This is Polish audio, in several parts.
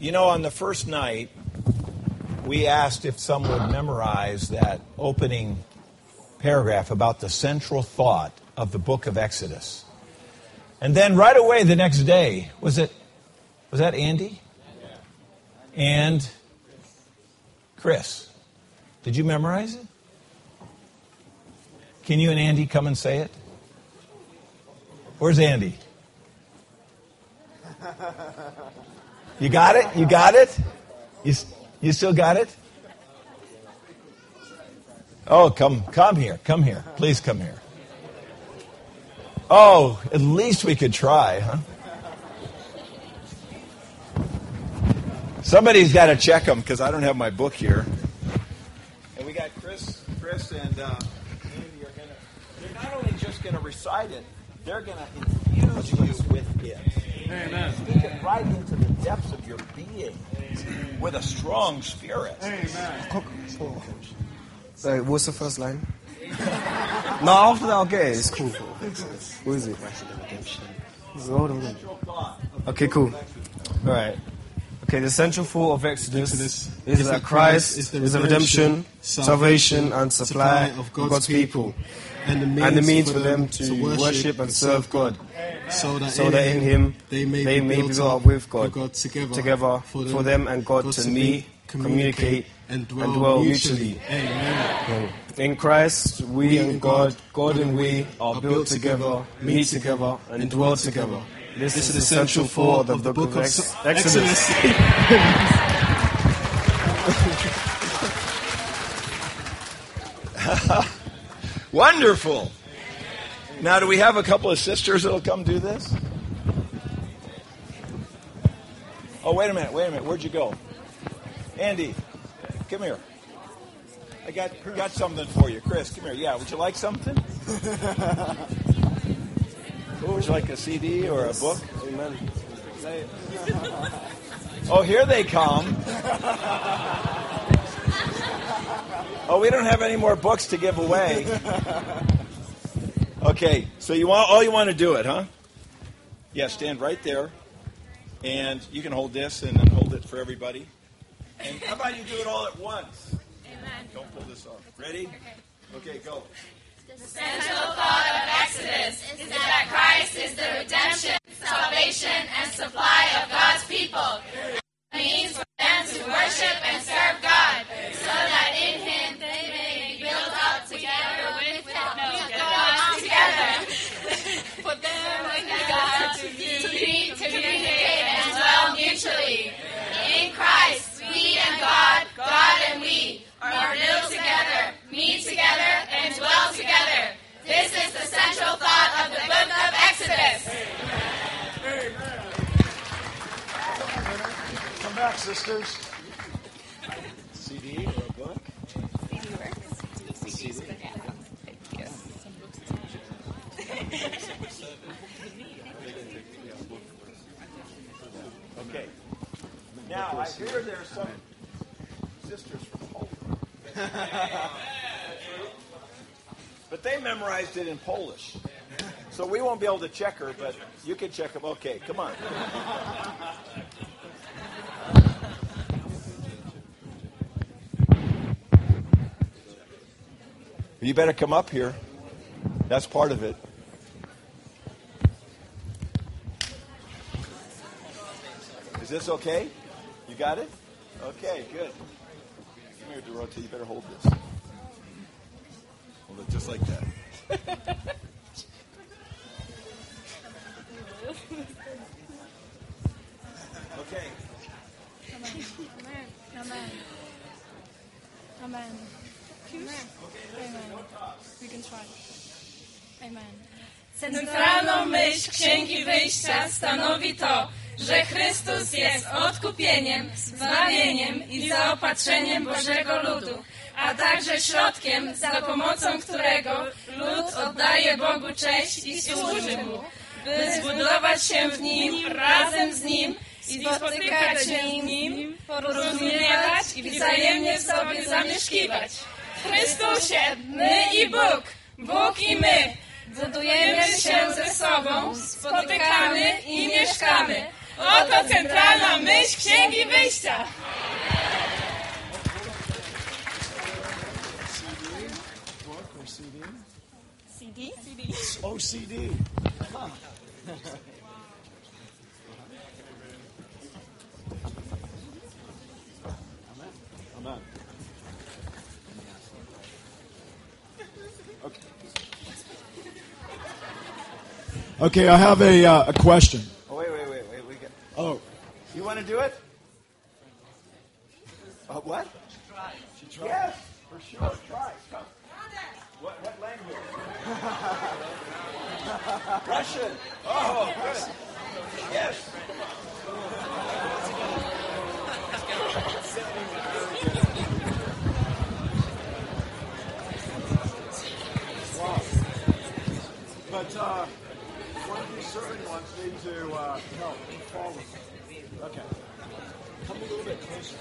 You know, on the first night, we asked if some would memorize that opening paragraph about the central thought of the book of Exodus. And then right away the next day, was it was that Andy? And Chris. Did you memorize it? Can you and Andy come and say it? Where's Andy? You got it? You got it? You, you still got it? Oh, come, come here. Come here. Please come here. Oh, at least we could try, huh? Somebody's got to check them because I don't have my book here. And we got Chris, Chris, and uh, Andy are gonna. They're not only just gonna recite it; they're gonna infuse you with it. Amen. Speak it right into the depths of your being with a strong spirit. So, what's the first line? no, after that, I'll get it. It's cool. What is it? So, hold on. Okay, cool. All right. Okay, the central thought of Exodus, Exodus is that Christ is the redemption, salvation, and supply of God's people, and the means, and the means for them to worship and serve God, so that, so that in Him they may, they may be built up with God, God together, together for them and God to meet, communicate, and and dwell, dwell mutually. mutually. Amen. In Christ, we and God, God and we are built together, meet together, and dwell together. This is the central thought of the book of Ex- Exodus. Wonderful. Now, do we have a couple of sisters that'll come do this? Oh, wait a minute, wait a minute. Where'd you go? Andy, come here. I got got something for you. Chris, come here. Yeah, would you like something? would you like a CD or a book? Amen. Oh, here they come. Oh, we don't have any more books to give away. Okay, so you want all you want to do it, huh? Yeah, stand right there, and you can hold this and then hold it for everybody. And how about you do it all at once? Amen. Don't pull this off. Ready? Okay, go. The central thought of Exodus is sisters. CD or a book? CD works. CD. CD. Yeah. okay. Now, I hear there's some sisters from Poland. but they memorized it in Polish. So we won't be able to check her, but you can check them. Okay, come on. You better come up here. That's part of it. Is this okay? You got it? Okay, good. Come here, Dorota. You better hold this. Hold it just like that. Okay. Amen. Amen. Amen. Amen. We can try. Amen. Centralną myśl Księgi Wyjścia stanowi to, że Chrystus jest odkupieniem, zbawieniem i zaopatrzeniem Bożego ludu, a także środkiem, za pomocą którego lud oddaje Bogu cześć i służy Mu, by zbudować się w Nim, razem z Nim i spotykać się z Nim, porozumiewać i wzajemnie sobie zamieszkiwać. W Chrystusie my i Bóg, Bóg i my budujemy się ze sobą, spotykamy i mieszkamy. Oto centralna myśl Księgi Wyjścia. CD? CD? CD. Oh, CD. Amen. Okay. Okay, I have a, uh, a question. Oh, wait, wait, wait, wait. We get, Oh, you want to do it? Uh, what? she tried Yes, for sure. Try. Come. What, what language? Russian. Oh, good. Yes. Need to uh, help follow. Okay. Come a little bit closer.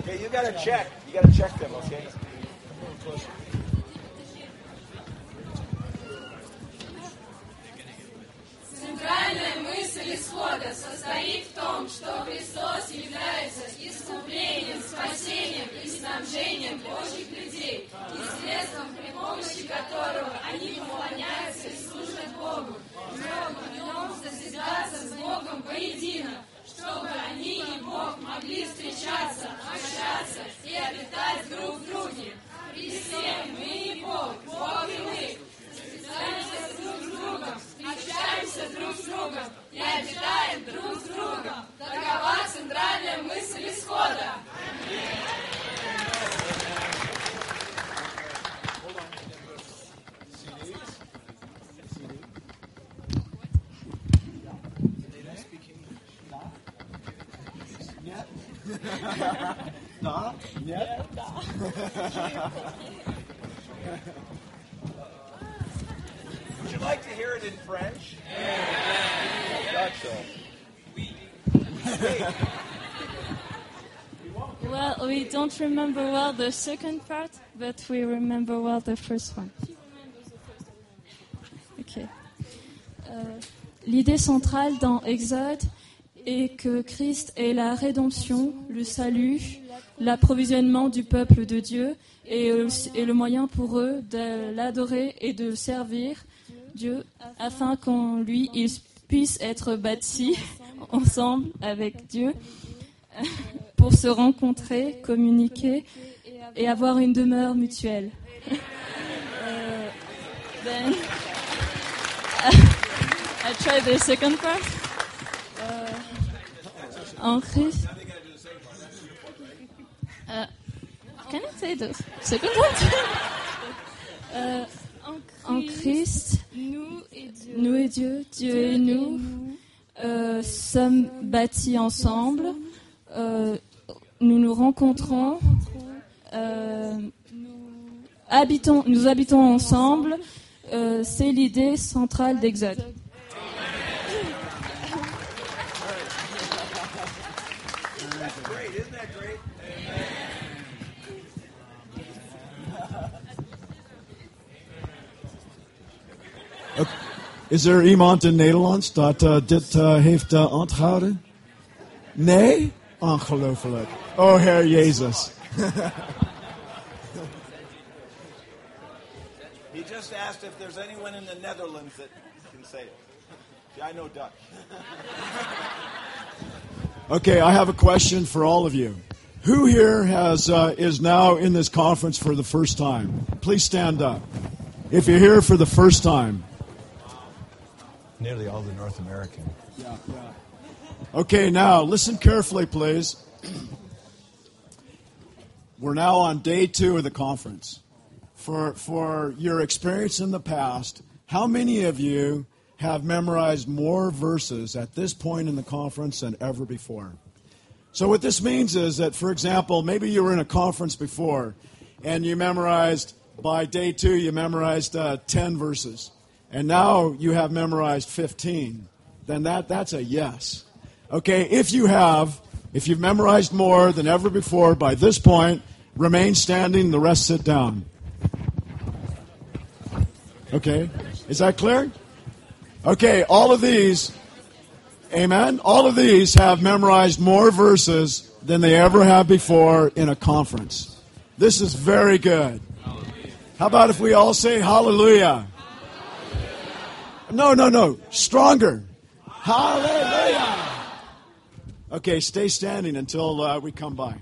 Okay, you got to check. You got to check them, okay? Come a little closer. Центральная мысль исхода состоит в том, что Христос является искуплением, спасением и снабжением Божьих людей, и средством, при помощи которого Would you like to hear it in French? So. Well, we don't remember well the second part, but we remember well the first one. Ok. Euh, L'idée centrale dans Exode est que Christ est la rédemption, le salut, l'approvisionnement du peuple de Dieu et, euh, le moyen pour eux de l'adorer et de servir Dieu afin qu'en lui ils puissent être bâtis ensemble avec Dieu pour se rencontrer, communiquer et avoir une demeure mutuelle. Euh, part. Euh, en Christ. Euh, say the second? Euh, en Christ, Nous et Dieu. nous et Dieu, Dieu et nous, euh, sommes bâtis ensemble. Euh, nous nous rencontrons, euh, habitons, nous habitons ensemble. C'est l'idée centrale d'Exode. Is er iemand in Nederlands dat uh, dit uh, heeft uh, onthouden? Nee? Ongelooflijk. Oh, Heer Jezus. He just asked if there's anyone in the Netherlands that can say it. See, I know Dutch. Okay, I have a question for all of you. Who here has uh, is now in this conference for the first time? Please stand up. If you're here for the first time. Nearly all the North American. Yeah. Okay, now listen carefully, please. We're now on day two of the conference. For, for your experience in the past, how many of you have memorized more verses at this point in the conference than ever before? So, what this means is that, for example, maybe you were in a conference before and you memorized, by day two, you memorized uh, 10 verses, and now you have memorized 15. Then that, that's a yes. Okay, if you have, if you've memorized more than ever before by this point, remain standing, the rest sit down. Okay, is that clear? Okay, all of these, Amen. All of these have memorized more verses than they ever have before in a conference. This is very good. How about if we all say hallelujah? No, no, no. Stronger. Hallelujah. Okay, stay standing until uh, we come by.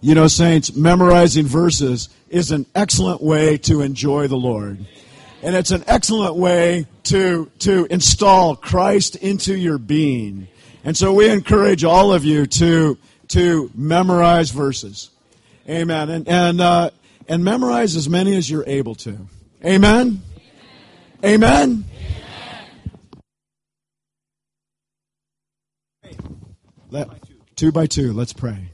You know, saints, memorizing verses is an excellent way to enjoy the Lord. And it's an excellent way to, to install Christ into your being. And so we encourage all of you to, to memorize verses. Amen. And, and, uh, and memorize as many as you're able to. Amen? Amen? Let, two by two, let's pray.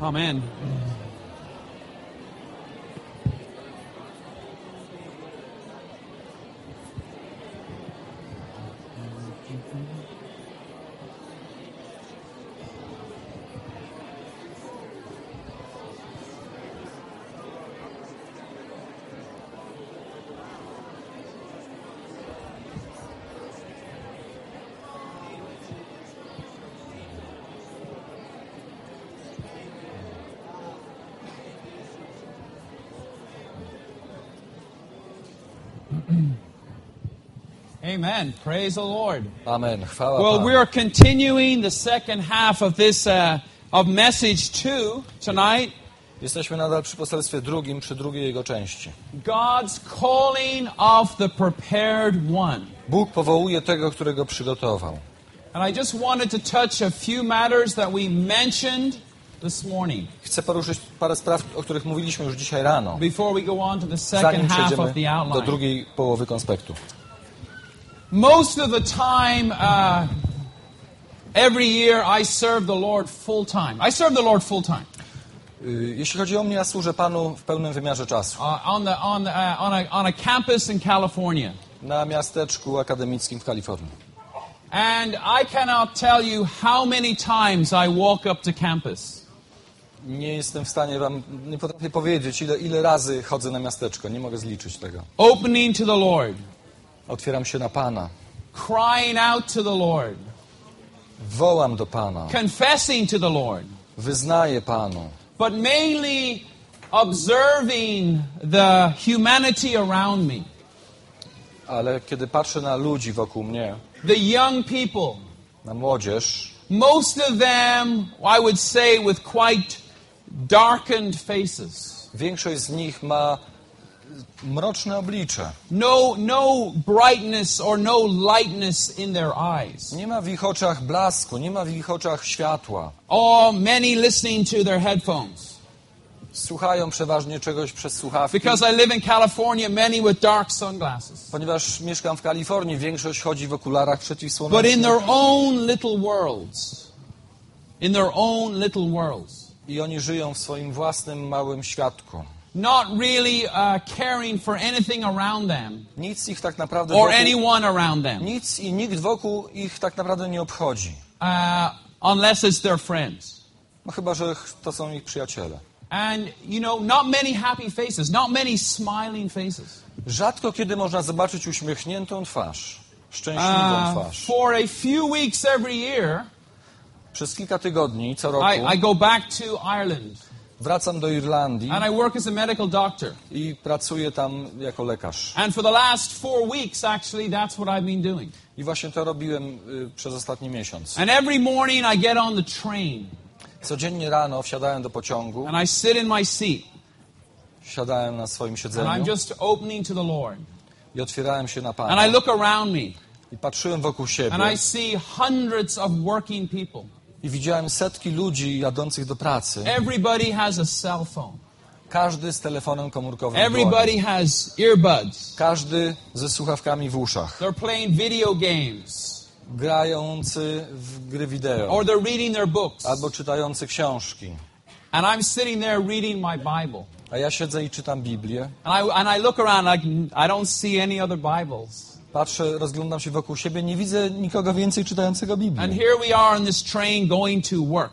Amen. Amen. Praise the Lord. Amen. Chwała Well, Panu. we are continuing the second half of this uh, of message two tonight. Jesteśmy nadal przy poselstwie drugim, przy drugiej jego części. God's calling of the prepared one. Bóg powołuje tego, którego przygotował. And I just wanted to touch a few matters that we mentioned this morning Chcę poruszyć parę spraw, o których mówiliśmy już dzisiaj rano, before we go on to the second half of the do outline. drugiej połowy konspektu. Most of the time, uh, every year, I serve the Lord full time. I serve the Lord full time Y, Jeśli chodzi o mnie, ja służę Panu w pełnym wymiarze czasu. uh, on the on the, uh, on a on a campus in California. Na miasteczku akademickim w Kalifornii. And I cannot tell you how many times I walk up to campus. Nie jestem w stanie wam, nie potrafię powiedzieć, ile, ile razy chodzę na miasteczko. Nie mogę zliczyć tego. opening to the Lord, Otwieram się na Pana. crying out to the Lord, Wołam do Pana. confessing to the Lord, Wyznaję Panu. but mainly observing the humanity around me, Ale kiedy patrzę na ludzi wokół mnie, the young people. na młodzież, Most of them, I would say, with quite darkened faces. większość z nich ma mroczne oblicze. No, no brightness or no lightness in their eyes. Nie ma w ich oczach blasku, nie ma w ich oczach światła. Or many listening to their headphones. Słuchają przeważnie czegoś przez słuchawki. Because I live in California, many with dark sunglasses. Ponieważ mieszkam w Kalifornii, większość chodzi w okularach But in przeciwsłonecznych their own little worlds. In their own little worlds. i oni żyją w swoim własnym małym światku. Not really uh, caring for anything around them Nic ich tak naprawdę or wokół, anyone around them. nic i nikt wokół ich tak naprawdę nie obchodzi. Uh, unless it's their friends. No chyba, że to są ich przyjaciele. And, you know, not many happy faces, not many smiling faces. Rzadko kiedy można zobaczyć uśmiechniętą twarz, szczęśliwą Uh, twarz. for a few weeks every year, Przez kilka tygodni, co roku, I, I go back to Ireland. Wracam do Irlandii and I work as a medical doctor. i pracuję tam jako lekarz. And for the last four weeks, actually, that's what I've been doing. I właśnie to robiłem y, przez ostatni miesiąc. And every morning I get on the train Codziennie rano wsiadałem do pociągu, and I sit in my seat siadałem na swoim and I'm siedzeniu just opening to the Lord. i otwierałem się na And I Pana. look around me I patrzyłem wokół and siebie I see hundreds of working people. I widziałem setki ludzi jadących do pracy. Everybody has a cell phone. Każdy z telefonem komórkowym. Everybody has earbuds. Każdy ze słuchawkami w uszach. They're playing video games Grający w gry wideo. or they're reading their books. Albo czytający książki. And I'm sitting there reading my Bible. A ja siedzę i czytam Biblię. And I, and I look around, like, I don't see any other Bibles. Patrzę, rozglądam się wokół siebie, nie widzę nikogo więcej czytającego And Biblię. here we are on this train going to work.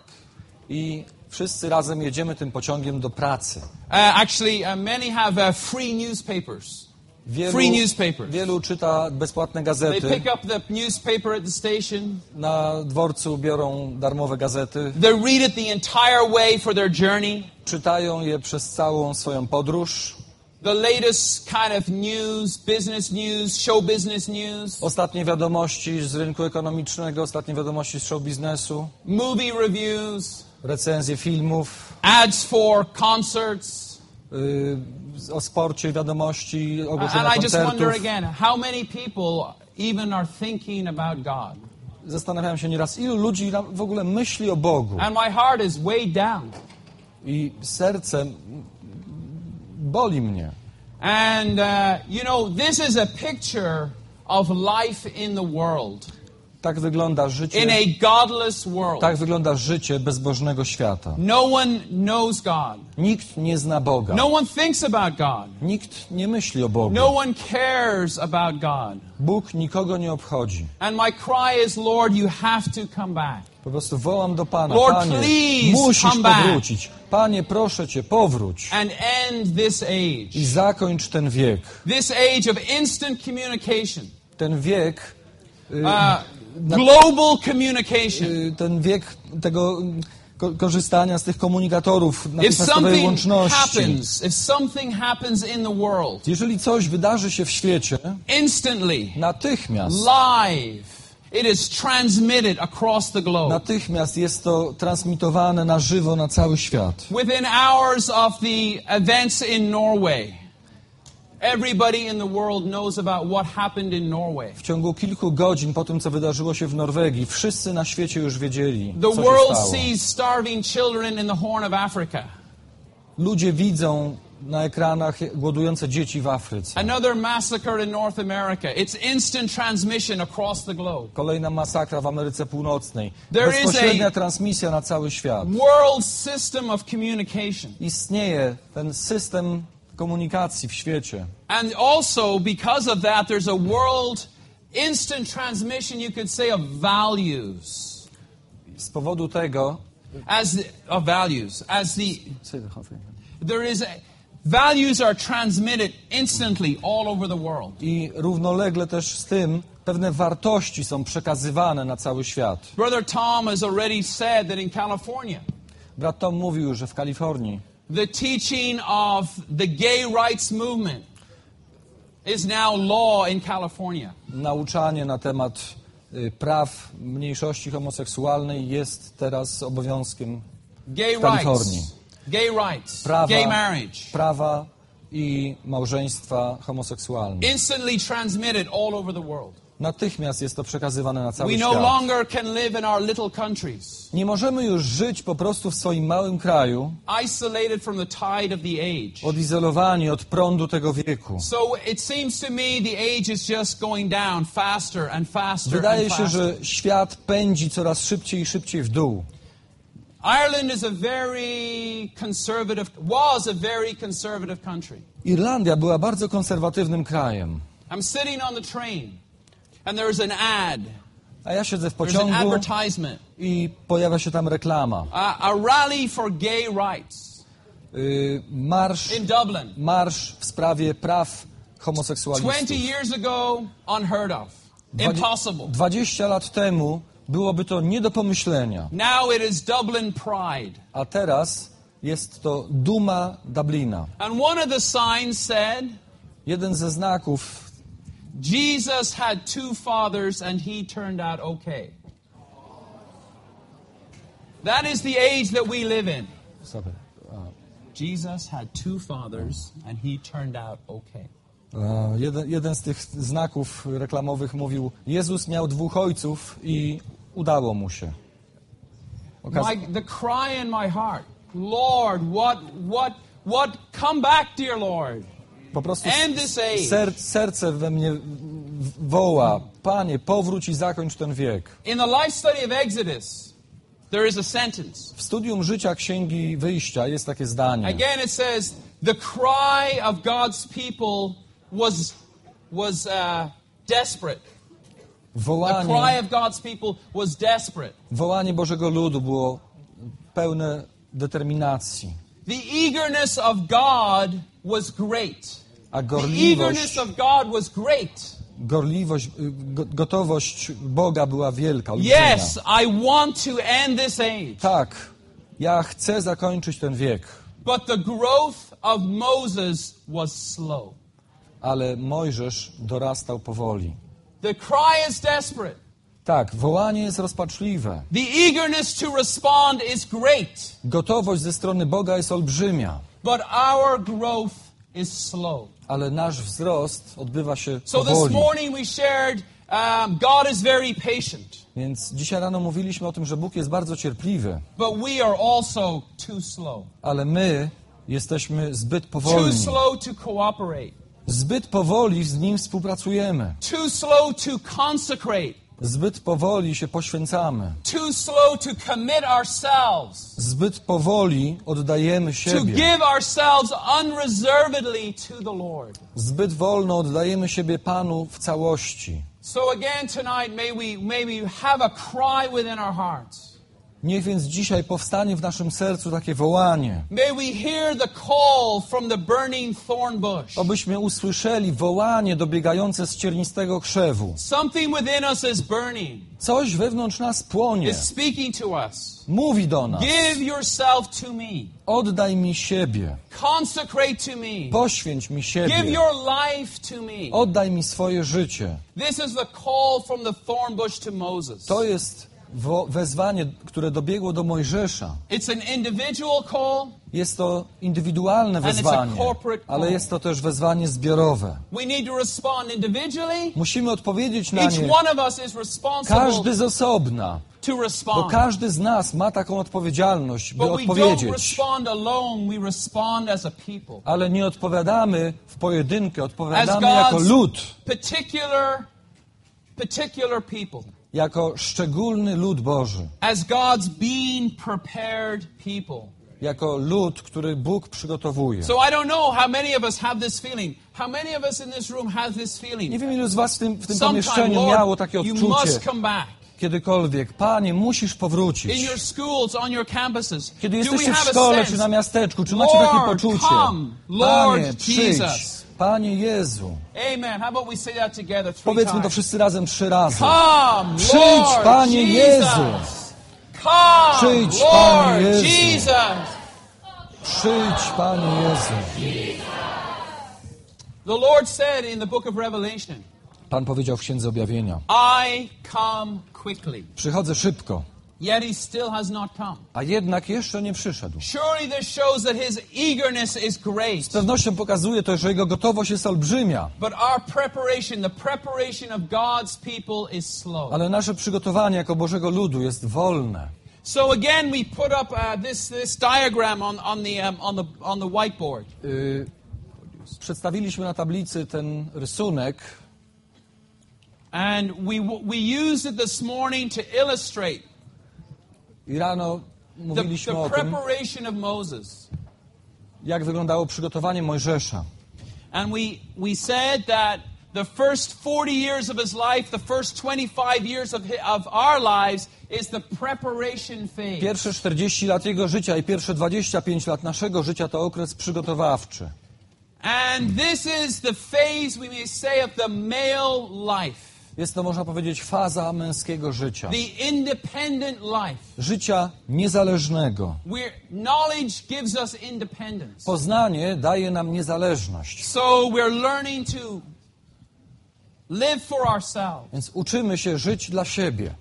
I wszyscy razem jedziemy tym pociągiem do pracy. Uh, actually, uh, many have uh, free newspapers. Wielu, Free newspapers. wielu czyta bezpłatne They gazety. pick up the newspaper at the station. Na dworcu biorą darmowe gazety. They read it the entire way for their journey. Czytają je przez całą swoją podróż. The latest kind of news, business news, show business news, Ostatnie wiadomości z rynku ekonomicznego, ostatnie wiadomości z show biznesu, movie reviews, recenzje filmów, ads for concerts. yy, o sporcie wiadomości, And ogłoszenia I just wonder again, how many people even are thinking about God? Zastanawiałem się nieraz, ilu ludzi w ogóle myśli o Bogu. And my heart is weighed down. I serce boli mnie. And, uh, you know, this is a picture of life in the world, Tak wygląda in życie, a godless world. tak wygląda życie bezbożnego świata. No one knows God. Nikt nie zna Boga. No one thinks about God. Nikt nie myśli o Bogu. No one cares about God. Bóg nikogo nie obchodzi. And my cry is, Lord, you have to come back. Po prostu wołam do Pana, Lord, Panie, please musisz powrócić. Panie, proszę Cię, powróć and end this age. i zakończ ten wiek. This age of instant communication, Ten wiek, y, uh, global communication. y, ten wiek tego ko korzystania z tych komunikatorów natychmiastowej łączności. happens, if something happens in the world, Jeżeli coś wydarzy się w świecie, instantly, natychmiast, live, it is transmitted across the globe. natychmiast jest to transmitowane na żywo na cały świat. Within hours of the events in Norway, everybody in the world knows about what happened in Norway. W ciągu kilku godzin po tym, co wydarzyło się w Norwegii, wszyscy na świecie już wiedzieli, The co się world sees starving children in the Horn of Africa. Ludzie widzą na ekranach głodujące dzieci w Afryce. Another massacre in North America. It's instant transmission across the globe. Kolejna masakra w Ameryce Północnej. There Bezpośrednia transmisja na cały świat. World system of communication. Istnieje ten system komunikacji w świecie. And also, because of that, there's a world instant transmission, you could say, of values. Z powodu tego As the, of values. As the, there is a, values are transmitted instantly all over the world. i równolegle też z tym pewne wartości są przekazywane na cały świat. Brother Tom has already said that in California, Brat Tom mówił, że w Kalifornii the teaching of the gay rights movement is now law in California. nauczanie na temat y, praw mniejszości homoseksualnej jest teraz obowiązkiem Gay w Kalifornii. rights. Gay rights. Prawa, Gay marriage. prawa i małżeństwa homoseksualne. Instantly transmitted all over the world. Natychmiast jest to przekazywane na cały We no świat. longer can live in our little countries, Nie możemy już żyć po prostu w swoim małym kraju, odizolowani od prądu tego wieku. Wydaje się, że świat pędzi coraz szybciej i szybciej w dół. Ireland is a very conservative, was a very conservative country. Irlandia była bardzo konserwatywnym krajem. I'm sitting on the train, and there's an ad, A ja siedzę w there's an pociągu advertisement, i pojawia się tam reklama. a, a rally for gay rights Y, Marsz, in Dublin. marsz w sprawie praw 20 homoseksualistów. years ago, unheard of, impossible. 20 lat temu byłoby to nie do pomyślenia. Now it is Dublin pride. A teraz jest to duma Dublina. And one of the signs said, Jeden ze znaków Jesus had two fathers and he turned out okay. That is the age that we live in. Jesus had two fathers and he turned out okay. E, Jeden, jeden z tych znaków reklamowych mówił: Jezus miał dwóch ojców i udało mu się. Okaz- My, the cry in my heart, Lord, what, what, what, come back, dear Lord. po prostu ser, serce we mnie woła: Panie, powróć i zakończ ten wiek. In the life study of Exodus, there is a sentence. W studium życia Księgi Wyjścia jest takie zdanie. Again, it says, the cry of God's people was, was uh, desperate. The cry Wołanie, of God's people was desperate. wołanie Bożego ludu było pełne determinacji, The eagerness of God was great. a The gorliwość, eagerness of God was great. gorliwość, go- gotowość Boga była wielka. olbrzymia. Yes, I want to end this age. Tak, ja chcę zakończyć ten wiek, But the growth of Moses was slow. Ale Mojżesz dorastał powoli. The cry is desperate. Tak, wołanie jest rozpaczliwe. The eagerness to respond is great. Gotowość ze strony Boga jest olbrzymia, But our growth is slow. ale nasz wzrost odbywa się So this powoli. morning we shared um, God is very patient, Więc dzisiaj rano mówiliśmy o tym, że Bóg jest bardzo cierpliwy, but we are also too slow. ale my jesteśmy zbyt Too powolni. slow to cooperate. Zbyt powoli z Nim współpracujemy. Too slow to consecrate. Zbyt powoli się poświęcamy. Too slow to commit ourselves. Zbyt powoli oddajemy To siebie. give ourselves unreservedly to the Lord. Zbyt wolno oddajemy siebie Panu w całości. So again tonight, may we, may we have a cry within our hearts. Niech więc dzisiaj powstanie w naszym sercu takie wołanie, May we hear the call from the burning thorn bush. abyśmy usłyszeli wołanie dobiegające z ciernistego krzewu. Something within us is burning. Coś wewnątrz nas płonie, Is speaking to us. mówi do nas: Give yourself to me. Oddaj mi siebie, Consecrate to me. poświęć mi Give siebie, your life to me. oddaj mi swoje życie. This is the call from the thorn bush to Moses. To jest wezwanie, które dobiegło do Mojżesza. Jest to indywidualne wezwanie, ale jest to też wezwanie zbiorowe. Musimy odpowiedzieć na Each nie one of us is responsible każdy z osobna, to bo każdy z nas ma taką odpowiedzialność, by But we don't odpowiedzieć. respond alone, we respond as a people. Ale nie odpowiadamy w pojedynkę, odpowiadamy jako lud, particular, particular people. Jako szczególny lud Boży, As God's being prepared people. jako lud, który Bóg przygotowuje. So I don't know how many of us have this feeling. How many of us in this room has this Nie feeling? wiem, ilu z was w tym, w tym Sometime, pomieszczeniu miało Lord, takie you odczucie must come back. kiedykolwiek. Panie, musisz In powrócić. your schools, on your campuses. Kiedy jesteście w have szkole czy na miasteczku, czy macie takie poczucie? come. Lord Panie, przyjdź. Panie Jezu. Amen. How about we say that together three Powiedzmy to times? wszyscy razem trzy razy. Come, Przyjdź, Lord Panie Jesus. Jezu. Come, Przyjdź, Lord Panie Jezu. Jesus. Przyjdź, Panie Jezu. The Lord said in the book of Revelation, Pan powiedział w Księdze Objawienia. I come quickly. Przychodzę szybko, Yet he still has not come. a jednak jeszcze nie przyszedł. Surely this shows that his eagerness is great. Z pewnością pokazuje to, że jego gotowość jest olbrzymia, But our preparation, the preparation of God's people is slow. ale nasze przygotowanie jako Bożego Ludu jest wolne. So again, we put up uh, this, this diagram on, on, the, um, on, the, on the whiteboard. Yy, przedstawiliśmy na tablicy ten rysunek And we, we used it this morning to illustrate i rano the, mówiliśmy the o tym, of Moses. jak wyglądało przygotowanie Mojżesza. And we, we said that the first 40 years of his life, the first 25 years of, of our lives, is the preparation phase. Pierwsze 40 lat jego życia i pierwsze 25 lat naszego życia to okres przygotowawczy. And this is the phase, we may say, of the male life. Jest to, można powiedzieć, faza męskiego życia. the independent life, Życia niezależnego. where knowledge gives us independence. Poznanie daje nam niezależność. So we're learning to live for ourselves. Więc uczymy się żyć dla siebie.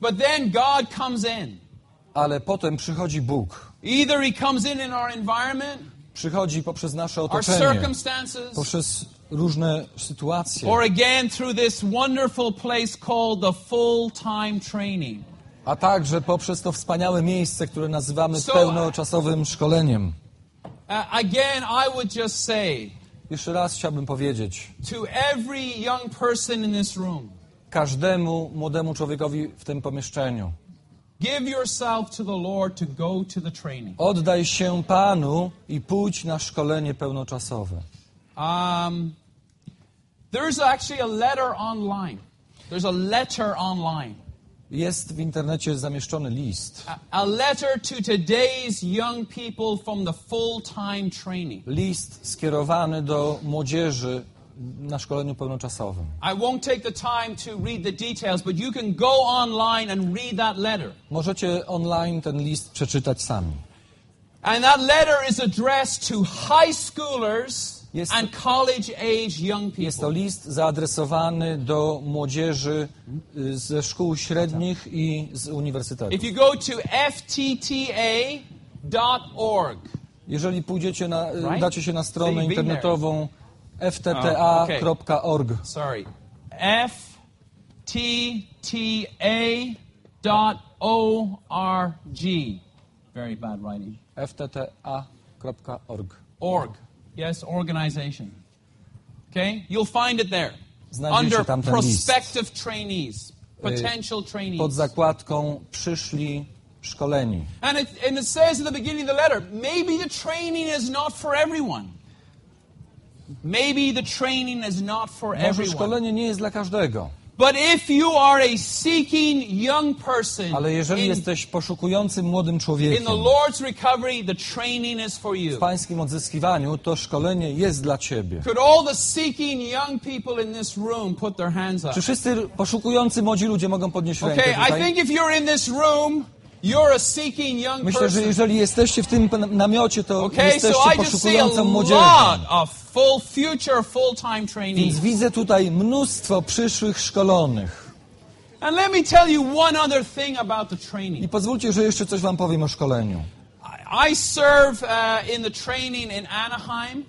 But then God comes in. Ale potem przychodzi Bóg. Either He comes in in our environment, Przychodzi poprzez nasze otoczenie, poprzez różne sytuacje. or again through this wonderful place called the full time training. A także poprzez to wspaniałe miejsce, które nazywamy So- pełnoczasowym szkoleniem. Uh, again, I would just say Jeszcze raz chciałbym powiedzieć to every young person in this room każdemu młodemu człowiekowi w tym pomieszczeniu: give yourself to the Lord to go to the training. oddaj się Panu i pójdź na szkolenie pełnoczasowe. Um, there's actually a letter online. There's a letter online. Jest w internecie zamieszczony list. A, a letter to today's young people from the full time training. List skierowany do młodzieży na szkoleniu pełnoczasowym. I won't take the time to read the details, but you can go online and read that letter. Możecie online ten list przeczytać sami. And that letter is addressed to high schoolers Jest- and college age young Jest to list zaadresowany do młodzieży y, ze szkół średnich i z uniwersytetów. If you go to ftta.org, Jeżeli pójdziecie na, y, Right? dacie się na stronę internetową Oh, ftta.org, sorry, F T T A dot O R G. Very bad writing. ftta.org. Org. Yes, organization. Okay? You'll find it there. Znajdziecie Under tam ten list. prospective trainees, potential trainees. Pod zakładką przyszli szkoleni. And it, and it says at the beginning of the letter, maybe the training is not for everyone. Maybe the training is not for Może everyone. szkolenie nie jest dla każdego, But if you are a seeking young person ale jeżeli in, jesteś poszukującym młodym in człowiekiem the Lord's recovery, the training is for w you. pańskim odzyskiwaniu, to szkolenie jest dla ciebie. Could all the seeking young people in this room put their hands up? Czy wszyscy poszukujący młodzi ludzie mogą podnieść rękę Okay, I tutaj? think if you're in this room, you're a seeking young Myślę, że jeżeli jesteście w tym namiocie, to Okay, so jesteście I just see a poszukującą młodzieżą. lot of full future full-time Więc widzę tutaj mnóstwo przyszłych szkolonych. And let me tell you one other thing about the I training. pozwólcie, że jeszcze coś wam powiem o szkoleniu. I, I serve uh, in the training in Anaheim,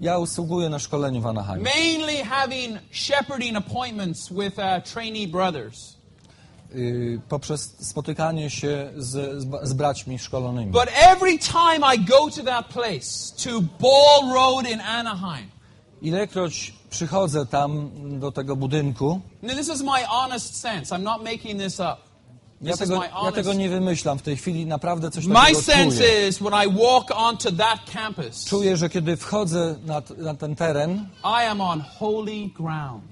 Ja usługuję na szkoleniu w Anaheim. mainly having shepherding appointments with uh, trainee brothers. Y, poprzez spotykanie się z, z, braćmi szkolonymi. But every time I go to that place, to Ball Road in Anaheim, Ilekroć przychodzę tam do tego budynku, now this is my honest sense. I'm not making this up. ja tego, my ja tego nie wymyślam w tej chwili, naprawdę coś My takiego sense czuję. is when I walk onto that campus, Czuję, że kiedy wchodzę na, na ten teren, I am on holy ground.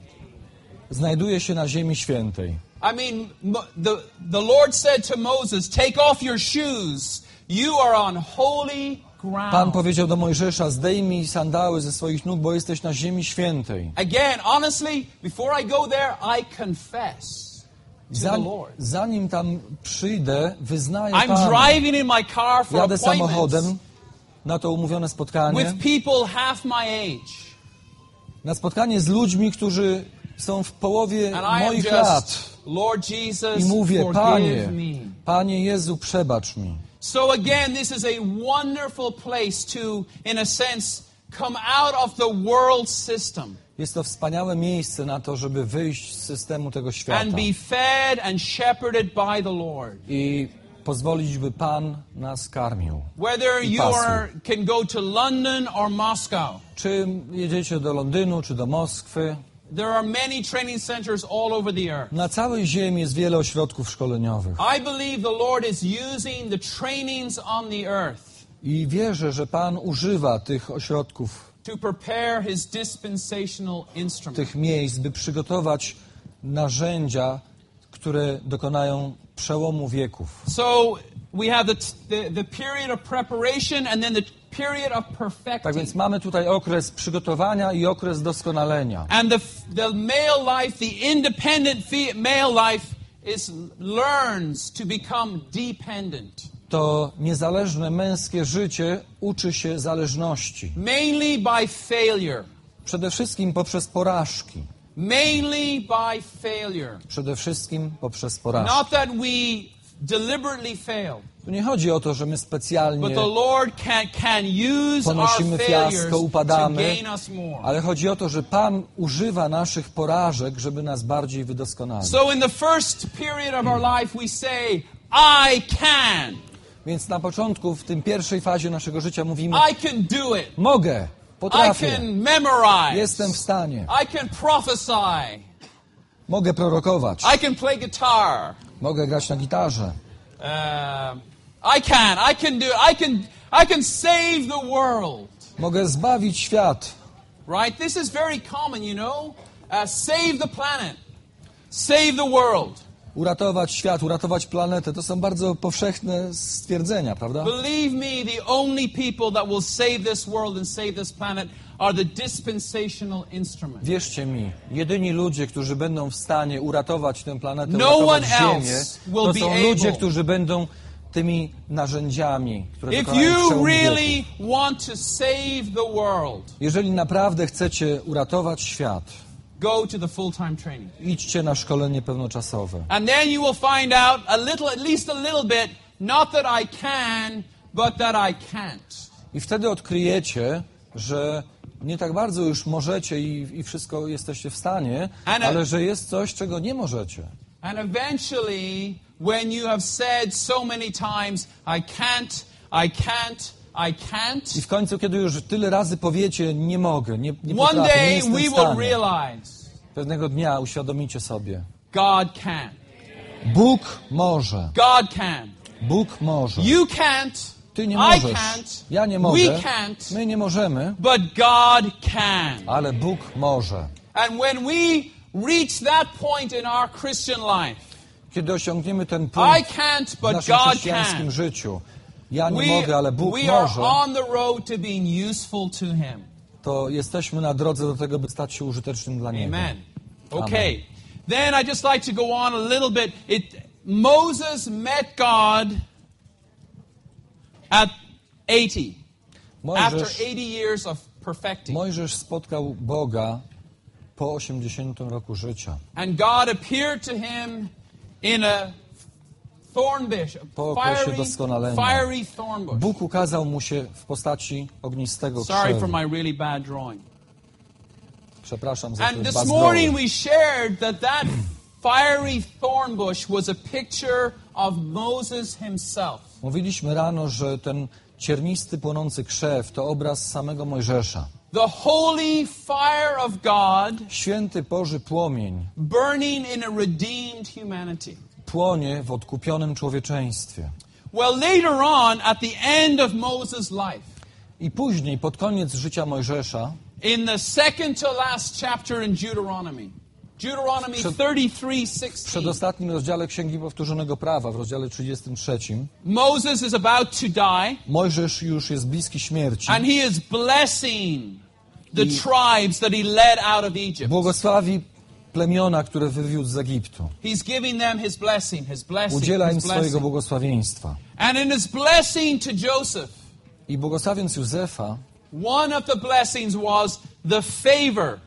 znajduję się na ziemi świętej. I mean, the, the Lord said to Moses, Take off your shoes. You are on holy Pan ground. powiedział do Mojżesza, zdejmij sandały ze swoich nóg, bo jesteś na ziemi świętej. Again, honestly, before I go there, I confess the Zanim, tam przyjdę, wyznaję I'm Panu. driving in my car for Jadę samochodem na to umówione spotkanie. with people half my age. Na spotkanie z ludźmi, którzy są w połowie moich lat. I mówię, Panie. Panie Jezu, przebacz mi. So again, this is a wonderful place to, in a sense, come out of the world system Jest to wspaniałe miejsce na to, żeby wyjść z systemu tego świata and be fed and shepherded by the Lord. i pozwolić, by Pan nas karmił. Whether you are, can go to London or Moscow, Czy jedziecie do Londynu, czy do Moskwy, there are many training centers all over the earth. na całej ziemi jest wiele ośrodków szkoleniowych. I believe the Lord is using the trainings on the earth I wierzę, że Pan używa tych ośrodków, to prepare His dispensational instruments. tych miejsc, by przygotować narzędzia, które dokonają przełomu wieków. So we have the, the, the period of preparation and then the Tak perfecting. więc mamy tutaj okres przygotowania i okres doskonalenia. And the, the male life, the independent male life, is learns to become dependent, To niezależne męskie życie uczy się zależności. mainly by failure. Przede wszystkim poprzez porażki. Mainly by failure. Przede wszystkim poprzez porażki. Not that we deliberately fail, Tu nie chodzi o to, że my but specjalnie the Lord can, can use our ponosimy fiasko, upadamy, gain us more. ale chodzi o to, że Pan używa naszych porażek, żeby nas bardziej wydoskonalić. So in the first period of our life, we say, I can. Więc na początku, w tym pierwszej fazie naszego życia mówimy, I can do it. mogę, I potrafię, can memorize. jestem w stanie, I can prophesy. mogę prorokować, I can play guitar. Mogę grać na gitarze, Um, I can. I can do. I can. I can save the world. mogę zbawić świat. Right? This is very common, you know. Uh, save the planet. Save the world. Uratować świat, uratować planetę, to są bardzo powszechne stwierdzenia, prawda? Believe me, the only people that will save this world and save this planet are the dispensational instruments. Wierzcie mi, jedyni ludzie, którzy będą w stanie uratować tę planetę, No uratować Ziemię, to są ludzie, którzy będą tymi narzędziami, które If you really want to save the world, Jeżeli naprawdę chcecie uratować świat, go to the full-time training. idźcie na szkolenie pełnoczasowe. And then you will find out a little, at least a little bit, not that I can, but that I can't. I wtedy odkryjecie, że nie tak bardzo już możecie i, i wszystko jesteście w stanie, And- ale że jest coś, czego nie możecie. And eventually, when you have said so many times, I can't, I can't, I I can't, w końcu, kiedy już tyle razy powiecie, nie mogę, nie, nie one potrafię, nie day jestem we will realize pewnego dnia uświadomicie sobie, God can. Bóg może, God can. Bóg może. You can't. Ty nie I możesz, can't. ja nie We mogę, can't. my nie możemy, But God can. ale Bóg może. And when we reach that point in our Christian life, Kiedy osiągniemy ten I punkt can't, w but naszym God chrześcijańskim can. życiu, ja nie We, mogę, ale Bóg we are może, on the road to being useful to Him. to jesteśmy na drodze do tego, by stać się użytecznym dla Niego. Amen. Okay. Then I just like to go on a little bit. It Moses met God at 80. After 80 years of perfecting. Mojżesz spotkał Boga po 80 roku życia. And God appeared to him in a thorn bush, a Po okresie doskonalenia. Bóg ukazał mu się w postaci ognistego Sorry krzewu. for my really bad drawing. Przepraszam za And ten morning we shared that that fiery thorn bush was a picture of Moses himself. Mówiliśmy rano, że ten ciernisty, płonący krzew to obraz samego Mojżesza. The holy fire of God Święty Boży płomień burning in a redeemed humanity. Płonie w odkupionym człowieczeństwie. Well, later on, at the end of Moses' life, I później, pod koniec życia Mojżesza, in the second to last chapter in Deuteronomy, Deuteronomy Przed- 33 w 16. przedostatnim rozdziale Księgi Powtórzonego Prawa, w rozdziale 33, Moses is about to die, Mojżesz już jest bliski śmierci. and he is blessing the I- tribes that he led out of Egypt. Błogosławi plemiona, które wywiódł z Egiptu. He's giving them his blessing, his blessing, Udziela im swojego błogosławieństwa. And in his blessing to Joseph, I błogosławiąc Józefa, one of the blessings was the favor,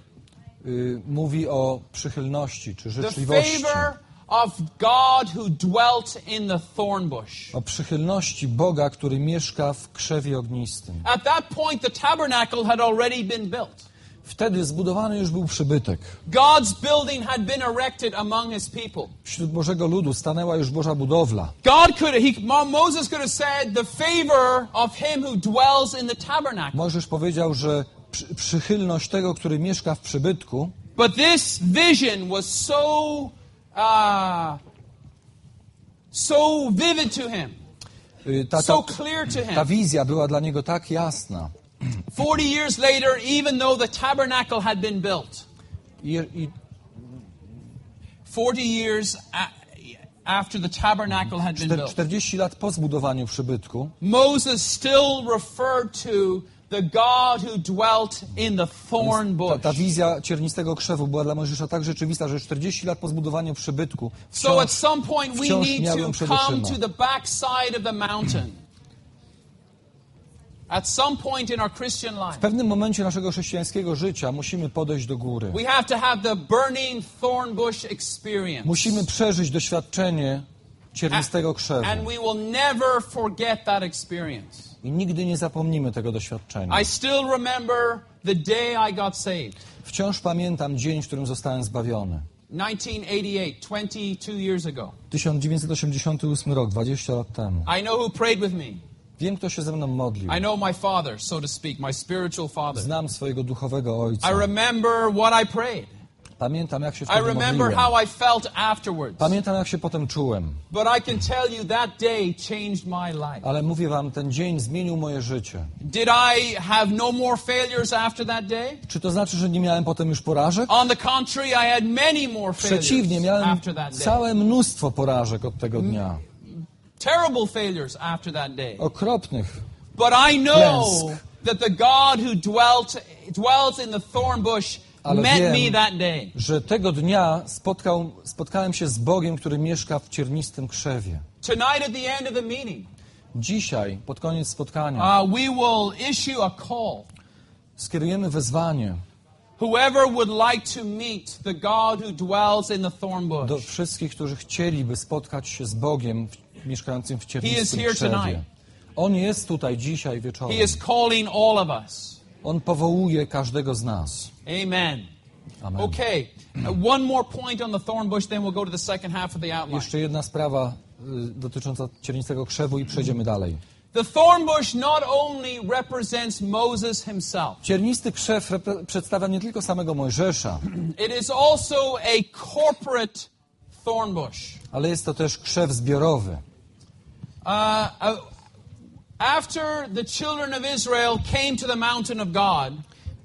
y, mówi o przychylności czy the życzliwości. favor of God who dwelt in the thorn bush. O przychylności Boga, który mieszka w krzewie ognistym. At that point, the tabernacle had already been built. Wtedy zbudowany już był przybytek. God's building had been erected among his people. Wśród Bożego ludu stanęła już Boża budowla. God could he, Mo- Moses could have said the favor of him who dwells in the tabernacle. Mojżesz powiedział, że przy, przychylność tego, który mieszka w przybytku, But this vision was so uh, so vivid to him, y, ta, ta, so clear to ta him. wizja była dla niego tak jasna. 40 years later, even though the tabernacle had been built, I, i 40 years after the tabernacle had been built. 40 lat po zbudowaniu przybytku Moses still referred to the God who dwelt in the thorn ta, bush. ta wizja ciernistego krzewu była dla Mojżesza tak rzeczywista, że 40 lat po zbudowaniu przybytku So at some point we need to come to the backside of the mountain. W pewnym momencie naszego chrześcijańskiego życia musimy podejść do góry. Musimy przeżyć doświadczenie ciernistego krzewu. I nigdy nie zapomnimy tego doświadczenia. Wciąż pamiętam dzień, w którym zostałem zbawiony. 1988, 22 years ago. 1988 rok, 20 lat temu. I know who prayed with me. Wiem, kto się ze mną modlił. I know my father, so to speak, my spiritual father. Znam swojego duchowego ojca. I remember what I prayed. Pamiętam, jak się I wtedy remember modliłem. how I felt afterwards. Pamiętam, jak się potem czułem. But I can tell you that day changed my life. Ale mówię wam, ten dzień zmienił moje życie. Did I have no more failures after that day? Czy to znaczy, że nie miałem potem już porażek? On the contrary, I had many more Przeciwnie, failures miałem after that day. całe mnóstwo porażek od tego dnia. Terrible failures after that day. Okropnych. But I know Klęsk. that the God who dwelt dwells in the thorn bush Ale met wiem, me that day. że tego dnia spotkał, spotkałem się z Bogiem, który mieszka w ciernistym krzewie. Tonight at the end of the meeting, Dzisiaj, pod koniec spotkania, uh, we will issue a call. skierujemy wezwanie Whoever would like to meet the God who dwells in the thorn do bush, wszystkich, którzy chcieliby spotkać się z Bogiem w- mieszkającym w tonight. On jest tutaj dzisiaj wieczorem. He is calling all of us. On powołuje każdego z nas. Amen. Amen. Okay, uh, one more point on the thorn bush, then we'll go to the second half of the outline. Jeszcze jedna sprawa y, dotycząca ciernistego krzewu i przejdziemy dalej. The thorn bush not only represents Moses himself, Ciernisty krzew przedstawia nie tylko samego Mojżesza, it is also a corporate thorn bush. ale jest to też krzew zbiorowy. Uh, uh, after the children of Israel came to the mountain of God,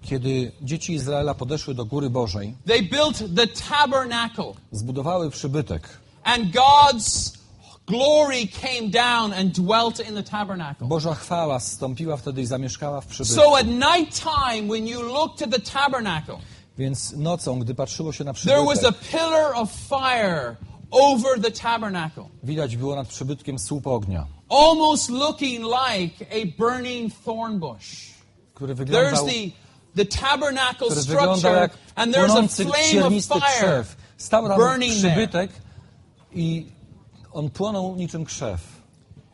Kiedy dzieci Izraela podeszły do góry Bożej, they built the tabernacle, zbudowały przybytek. and God's glory came down and dwelt in the tabernacle. Boża chwała zstąpiła wtedy i zamieszkała w przybytku. So at night time, when you looked at the tabernacle, Więc nocą, gdy patrzyło się na there was a pillar of fire over the tabernacle, widać było nad przybytkiem słup ognia, almost looking like a burning thorn bush. który There's the, the tabernacle structure, and there's a flame of fire. Stał tam burning there. i on płonął niczym krzew.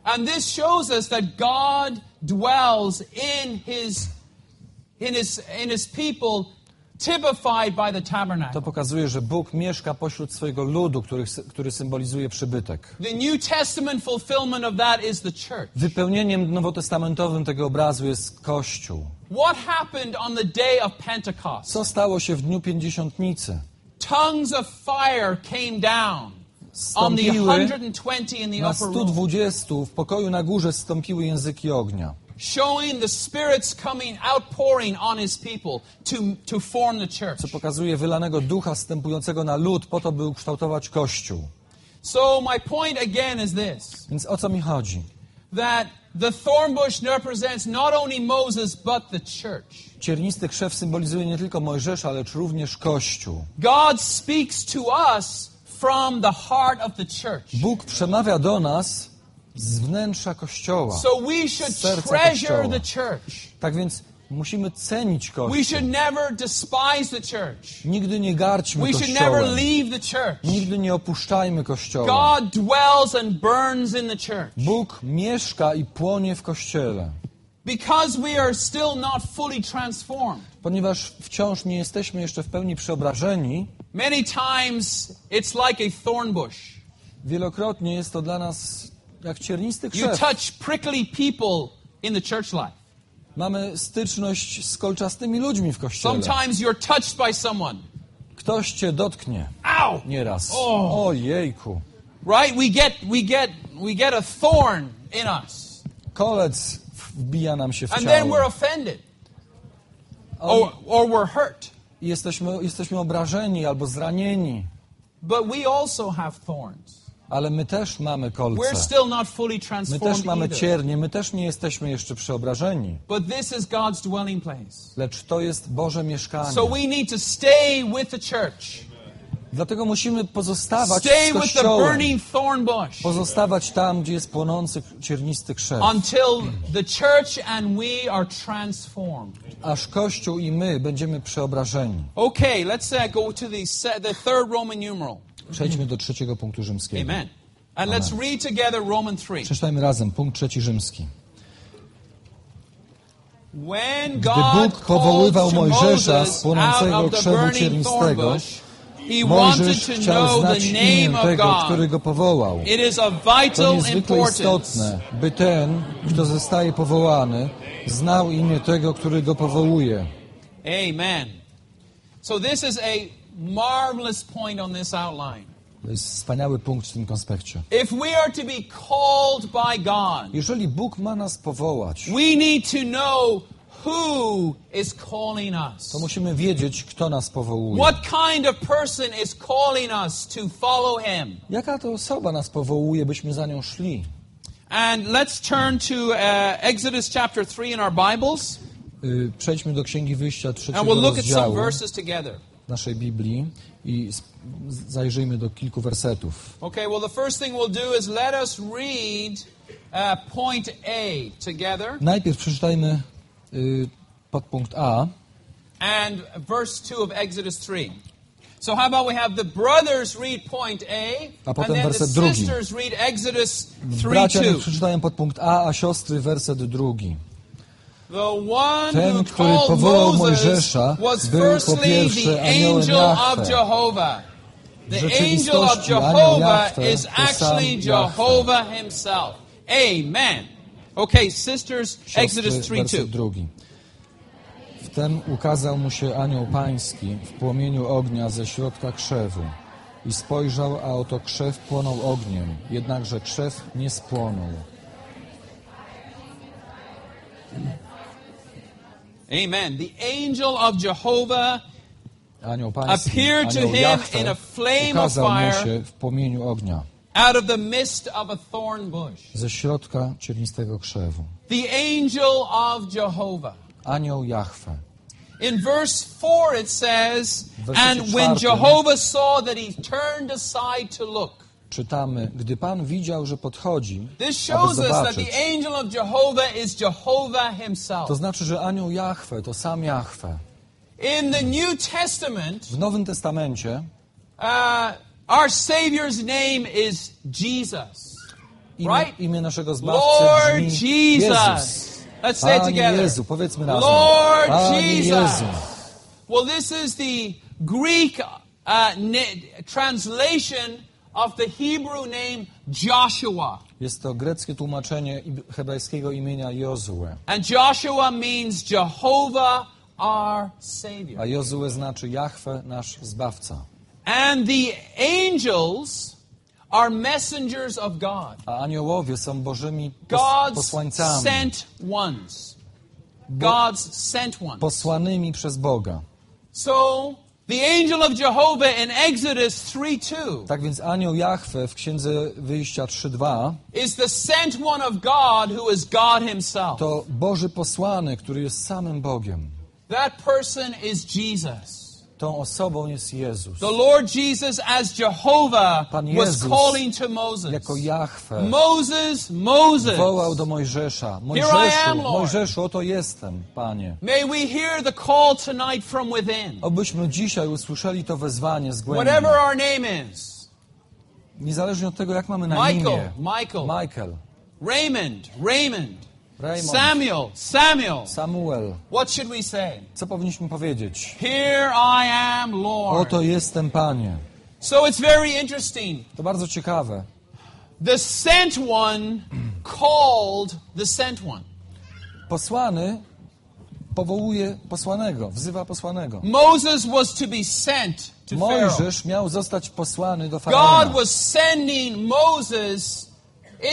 And this shows us that God dwells in his, in his, in his people, typified by the To pokazuje, że Bóg mieszka pośród swojego ludu, który, który symbolizuje przybytek. The New Testament fulfillment of that is the church. Wypełnieniem nowotestamentowym tego obrazu jest Kościół. Co stało się w dniu Pięćdziesiątnicy? Tongues of fire came down on the Stąpiły 120 in the na upper room, 120 w pokoju na górze stąpiły języki ognia. Showing the Spirit's coming, outpouring on His people to, to form the church. co pokazuje wylanego ducha stępującego na lud po to, by ukształtować Kościół. So my point again is this. Więc o co mi chodzi? that the thorn bush represents not only Moses but the church. Ciernisty krzew symbolizuje nie tylko Mojżesza, lecz również Kościół. God speaks to us from the heart of the church. Bóg przemawia do nas z wnętrza Kościoła. So we should treasure the church. Tak więc musimy cenić We Kościół. should never despise the church. Nigdy nie garćmy We should never Kościołem. leave the church. Nigdy nie opuszczajmy Kościoła. God dwells and burns in the church. Bóg mieszka i płonie w Kościele. Because we are still not fully transformed. Ponieważ wciąż nie jesteśmy jeszcze w pełni przeobrażeni, Many times it's like a thorn bush. wielokrotnie jest to dla nas jak ciernisty You krzew. touch prickly people in the church life. Mamy styczność z kolczastymi ludźmi w Kościele. Sometimes you're touched by someone. Ktoś cię dotknie Ow! nieraz. O! Ojejku. Right? We get we get we get a thorn in us. Kolec wbija nam się w And then ciało. we're offended. Or or we're hurt. Jesteśmy, jesteśmy obrażeni albo zranieni. But we also have thorns. Ale my też mamy kolce. My też mamy ciernie, my też nie jesteśmy jeszcze przeobrażeni. Lecz to jest Boże mieszkanie. So we need to stay with the church. Dlatego musimy pozostawać Stay z Kościołem. Pozostawać tam, gdzie jest płonący ciernisty krzew. until the church and we are transformed. Aż Kościół i my będziemy przeobrażeni. Okay, let's uh, go to the third Roman numeral. Przejdźmy do trzeciego punktu rzymskiego. Amen. And let's read together Roman 3. Przeczytajmy razem punkt trzeci rzymski. When Gdy Bóg powoływał Mojżesza z płonącego krzewu ciernistego, Mojżesz chciał znać imię tego, który go powołał. To niezwykle istotne, by ten, kto zostaje powołany, znał imię tego, który go powołuje. Amen. So this is a marvelous point on this outline. To jest wspaniały punkt w tym konspekcie. If we are to be called by God, Jeżeli Bóg ma nas powołać, we need to know who is calling us. to musimy wiedzieć, kto nas powołuje. What kind of person is calling us to follow him? Jaka to osoba nas powołuje, byśmy za nią szli? And let's turn to uh, Exodus chapter 3 in our Bibles, Przejdźmy do Księgi Wyjścia and we'll look at some verses together. Naszej Biblii i zajrzyjmy do kilku wersetów. Okay, well, the first thing we'll do is let us read uh, point A together Najpierw przeczytajmy y, podpunkt A, and verse 2 of Exodus 3. So, how about we have the brothers read point A, A and potem then the werset drugi. sisters read Exodus 3 bracia niech 2. przeczytają podpunkt A, a siostry werset drugi. Ten, który powołał Mojżesza, był po pierwsze aniołem Jahwe. Jehovah. W rzeczywistości anioł Jehovah Jahwe is actually. Jehovah himself. Amen. Okay, sisters, Exodus Siostry, 3 2. werset drugi. Wtem ukazał mu się anioł pański w płomieniu ognia ze środka krzewu. I spojrzał, a oto krzew płonął ogniem, jednakże krzew nie spłonął. Amen. The angel of Jehovah Anioł pański, Appeared to him in a flame of fire. w płomieniu ognia out of the midst of a thorn bush. ze środka ciernistego krzewu. The angel of Jehovah. Anioł Jahwe. In verse 4 it says, And when Jehovah saw that he turned aside to look. Czytamy, gdy Pan widział, że podchodzi, This aby shows us that zobaczyć. the angel of Jehovah is Jehovah himself. To znaczy, że anioł Jahwe to sam Jahwe. In the New Testament, W Nowym Testamencie uh, our Savior's name is Jesus. imię, Right? imię naszego Zbawcy Lord brzmi Jesus. Jezus. Let's say it together. Jezu, powiedzmy razem. Lord Panie Jesus. Jezu. Well, this is the Greek uh, translation of the Hebrew name Joshua. Jest to greckie tłumaczenie hebrajskiego imienia Jozue. And Joshua means Jehovah our Savior. A Jozue znaczy Jahwe, nasz Zbawca. And the angels are messengers of God. A aniołowie są Bożymi pos- God's sent ones. God's sent ones. posłanymi przez Boga. So, the angel of Jehovah in Exodus 3 2 Tak więc anioł Jahwe w Księdze Wyjścia 3.2 is the sent one of God who is God Himself. to Boży posłany, który jest samym Bogiem. That person is Jesus. Tą osobą jest Jezus. The Lord Jesus, as Jehovah, Pan was Jezus calling to Moses. Jako Jahwe Moses, Moses. wołał do Mojżesza. Mojżeszu, am, Lord. Mojżeszu, oto jestem, Panie. May we hear the call tonight from within. Obyśmy dzisiaj usłyszeli to wezwanie z głębi. Whatever our name is Niezależnie od tego, jak mamy na imię. Michael, Michael, Michael, Raymond, Raymond, Raymond, Samuel, Samuel. Samuel. What should we say? Co powinniśmy powiedzieć? Here I am, Lord. Oto jestem, Panie. So it's very interesting. To bardzo ciekawe. The sent one called the sent one. Posłany powołuje posłanego, wzywa posłanego. Moses was to be sent to Pharaoh. Mojżesz miał zostać posłany do God Faraona. was sending Moses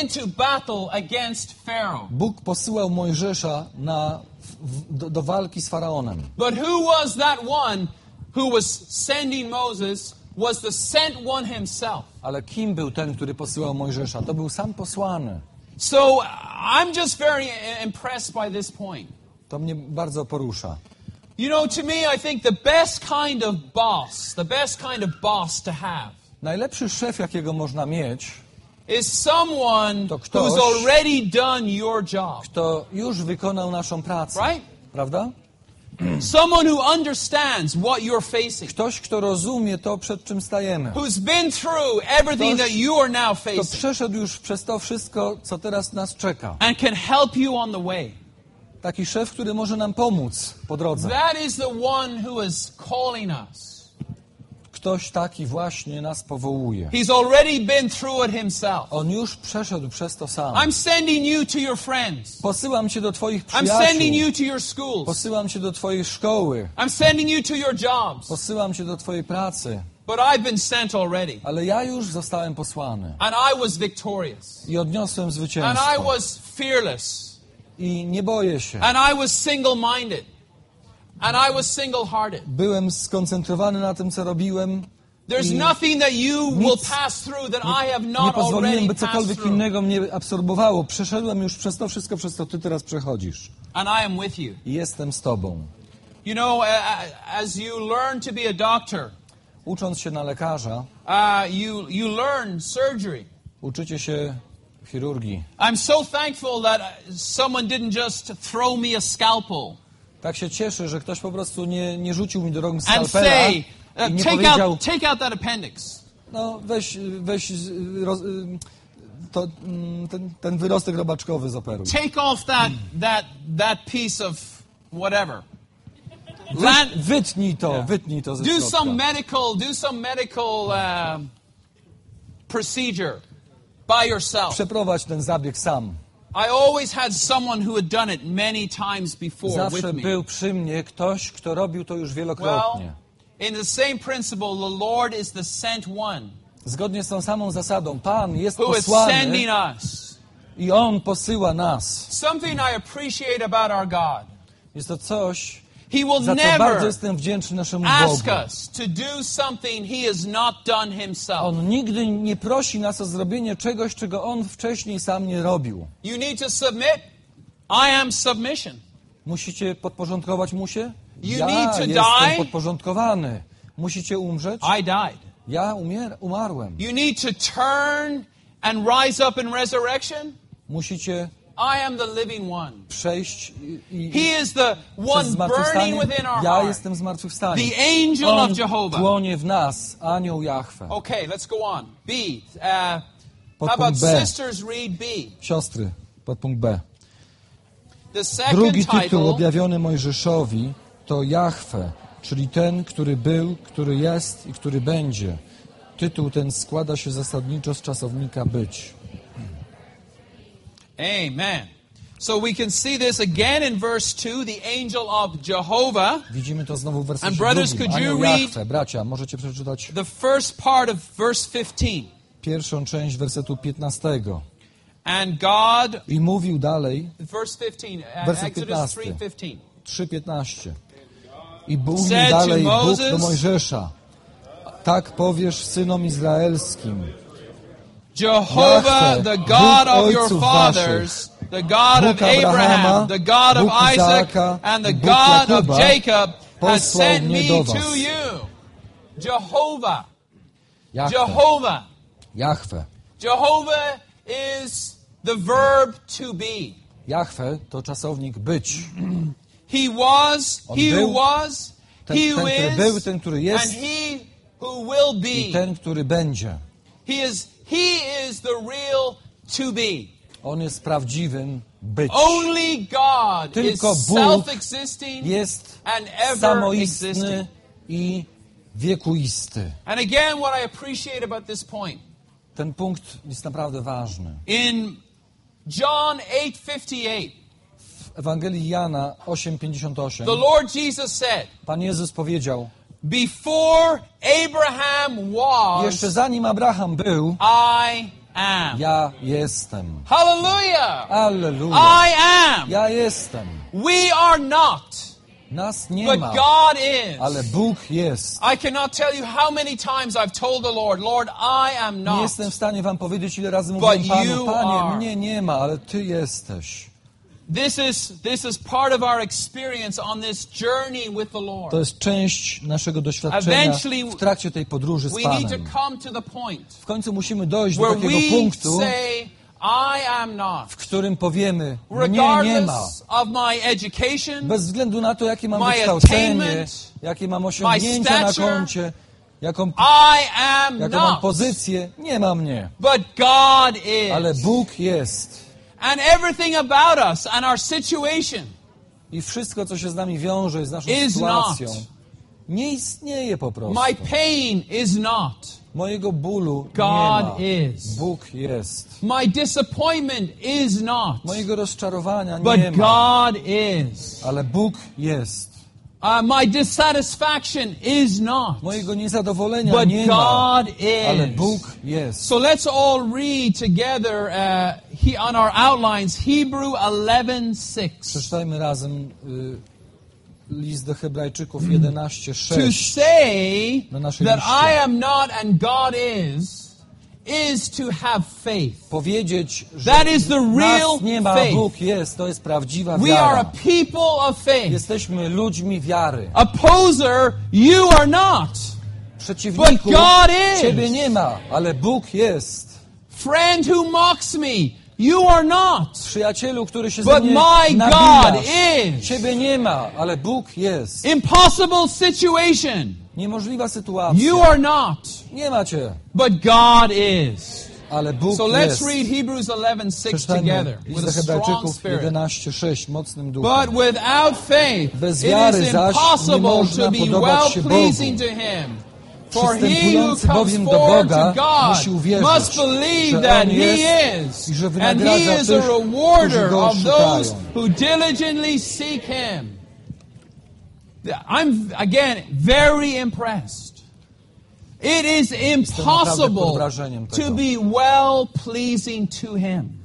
into battle against Pharaoh. Bóg posyłał Mojżesza na, do, do walki z Faraonem. But who was that one who was sending Moses was the sent one himself. Ale kim był ten, który posyłał Mojżesza? To był sam posłany. So I'm just very impressed by this point. To mnie bardzo porusza. You know, to me, I think the best kind of boss, the best kind of boss to have, Najlepszy szef, jakiego można mieć, is someone To ktoś- who's already done your job. kto już wykonał naszą pracę. Right? Prawda? Someone who understands what you're facing, Ktoś, kto rozumie to, przed czym stajemy. who's been through everything Ktoś, that you are now Kto facing, przeszedł już przez to wszystko, co teraz nas czeka. and can help you on the way. Taki szef, który może nam pomóc po drodze. That is the one who is calling us. Ktoś taki właśnie nas powołuje. He's already been through it himself. On już przeszedł przez to sam. I'm sending you to your friends. Posyłam cię do twoich I'm sending przyjaciół. you to your schools. Posyłam cię do twojej szkoły. I'm sending you to your jobs. Posyłam cię do twojej pracy. But I've been sent already. Ale ja już zostałem posłany. And I was victorious. I odniosłem And I zwycięstwo. was fearless. I nie boję się. And I was single minded. And I was single hearted. Byłem skoncentrowany na tym, co robiłem. There's nothing that you will pass through that I have Nie not pozwoliłem, already by cokolwiek innego mnie absorbowało. Przeszedłem już przez to wszystko, przez co ty teraz przechodzisz. And I am with you. I jestem z tobą. You know, as you learn to be a doctor, Ucząc się na lekarza, uh, you, you learn surgery. uczycie się chirurgii. I'm so thankful that someone didn't just throw me a scalpel Tak się cieszę, że ktoś po prostu nie, nie rzucił mi do rąk skalpela say, i uh, nie take, powiedział, out, take out that appendix. no weź, weź roz, to, mm, ten, ten wyrostek robaczkowy zoperuj. Take off that, that, that piece of whatever. Land, wytnij to, wytnij to ze do środka. some medical, do some medical um, procedure by yourself. Przeprowadź ten zabieg sam. I always had someone who had done it many times before Zawsze with me. był przy mnie ktoś, kto robił to już wielokrotnie. Well, in the same principle, the Lord is the sent one Zgodnie z tą samą zasadą, Pan jest who is posłany sending us. i On posyła nas. Something I appreciate about our God. Jest to coś, He will za co bardzo never jestem wdzięczny naszemu ask Bogu. us to do something He has not done Himself. On nigdy nie prosi nas o zrobienie czegoś, czego On wcześniej sam nie robił. You need to submit. I am submission. Musicie podporządkować mu się? You ja need to jestem die. podporządkowany. Musicie umrzeć? I died. Ja umier- umarłem. You need to turn and rise up in resurrection. Musicie I am the living one. przejść i, He is the one burning within our Ja jestem zmartwychwstanie. The angel On of Jehovah. płonie w nas, anioł Jahwe. Okay, let's go on. B. Uh, how about B. sisters read B? Siostry, podpunkt B. The second Drugi tytuł objawiony Mojżeszowi to Jahwe, czyli ten, który był, który jest i który będzie. Tytuł ten składa się zasadniczo z czasownika być. Amen. So we can see this again in verse 2, the angel of Jehovah. Widzimy to znowu w wersecie And brothers, could you read-. Bracia, możecie przeczytać The first part of verse 15. pierwszą część wersetu 15. And God, I mówił dalej, verse 15, uh, Werset Exodus 15. 3:15. 3.15. I mówił Said to dalej Bóg do Mojżesza, tak powiesz synom izraelskim, Jehovah, the God of your fathers, the God of Abraham, the God of Isaac, and the God of Jacob has sent me to you. Jehovah, Jehovah. Jahwe. Jehovah is the verb to be. Jahwe to czasownik być. He was, On he who był, was, ten- he ten, who który is, był, ten, który jest and he who will I be. ten, który będzie. He is, he is the real to be. On jest prawdziwym być. Only God Tylko is Bóg Jest and ever samoistny existing. i wiekuisty. And again, what I appreciate about this point Ten punkt jest naprawdę ważny. in John 8:58, W Ewangelii Jana 8:58 the Lord Jesus said, Pan Jezus powiedział: "Before Abraham was, Jeszcze zanim Abraham był, I am." ja jestem. Hallelujah! Alleluja. I am. Ja jestem. We are not Nas nie but ma, God is. ale Bóg jest. I cannot tell you how many times I've told the Lord, Lord, I am Nie not. jestem w stanie wam powiedzieć, ile razy But mówiłem you Panu, Panie, are. mnie nie ma, ale Ty jesteś. This is this is part of our experience on this journey with the To Lord. jest część naszego doświadczenia w trakcie tej podróży z We need to Panem. come to the point W końcu musimy dojść do takiego punktu, say, I am not. w którym powiemy, mnie nie ma. Regardless of my education, Bez względu na to, jakie mam wykształcenie, jakie mam osiągnięcia na koncie, jaką, I am jaką mam pozycję, nie ma mnie. But God Ale. Bóg jest. And everything about us and our situation I wszystko, co się z nami wiąże, z naszą Is sytuacją, not. nie istnieje po prostu. My pain is not. Mojego bólu God nie ma. is. Bóg jest. My disappointment is not. Mojego rozczarowania nie But ma. God is. Ale Bóg jest. Uh, my dissatisfaction is not. Mojego niezadowolenia But nie ma. God Ale is. Bóg jest. So let's all read together uh, he, on our outlines Hebrew 11:6. Przeczytajmy razem y, list do Hebrajczyków To say Na that. I am not and God is is to have faith. Powiedzieć, że That is the real nas nie ma, faith. Bóg jest, to jest prawdziwa We are a wiara. people of faith. Jesteśmy ludźmi wiary. Opposer, you are not. Przeciwniku, But God is. Ciebie nie ma, ale Bóg jest. Friend who mocks me, you are not. Przyjacielu, który się But my nabijasz. God is. Ciebie nie ma, ale Bóg jest. Impossible situation, Niemożliwa sytuacja. you are not. Nie ma Cię, But God is. ale Bóg So let's jest. read Hebrews 11:6 Przeczytajmy together with a strong spirit. 11:6 mocnym duchem. But without faith, Bez wiary is zaś nie impossible to be well pleasing to Him. For he who comes forward to God must believe that He is, and He is a rewarder of those who diligently seek Him. I'm again very impressed. It is impossible to be well pleasing to Him.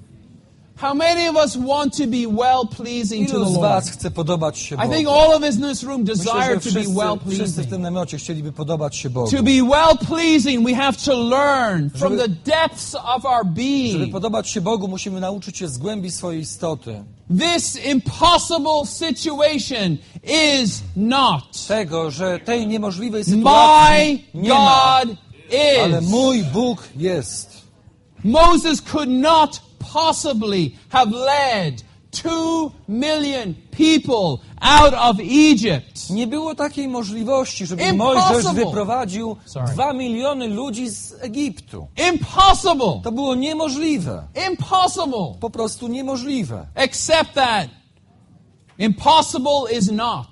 How many of us want to be well pleasing to the Lord? Chce podobać się I Bogu? think all of us in this room Myślę, desire że to be wszyscy, well wszyscy w pleasing. tym namiocie chcieliby podobać się Bogu. To be well pleasing, we have to learn from Żeby- the depths of our Żeby being. podobać się Bogu, musimy nauczyć się z głębi swojej istoty. This impossible situation is not. Tego, że tej niemożliwej My sytuacji nie ma, God ale is. mój Bóg jest. Moses could not possibly have led two million people out of Egypt. Nie było takiej możliwości, żeby Impossible. Mojżesz wyprowadził Sorry. dwa miliony ludzi z Egiptu. Impossible. To było niemożliwe. Impossible. Po prostu niemożliwe. Except that impossible is not.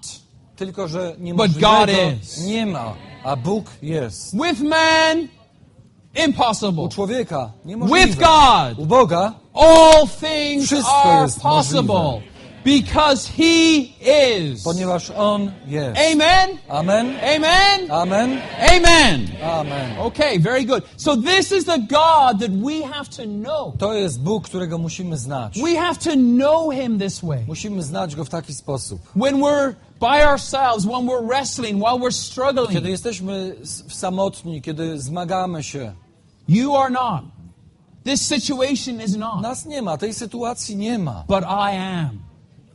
Tylko, że God niemożliwego is. nie ma, a Bóg jest. With man, impossible. U człowieka niemożliwe. With God, U Boga all things Wszystko are jest possible because He is. ponieważ On jest. Amen. Amen. Amen. Amen. Amen. Amen. Okay, very good. So this is the God that we have to know. To jest Bóg, którego musimy znać. We have to know Him this way. Musimy znać Go w taki sposób. When we're by ourselves, when we're wrestling, while we're Kiedy struggling, jesteśmy s- samotni, kiedy zmagamy się, you are not. This situation is not. nas nie ma, tej sytuacji nie ma. But I am.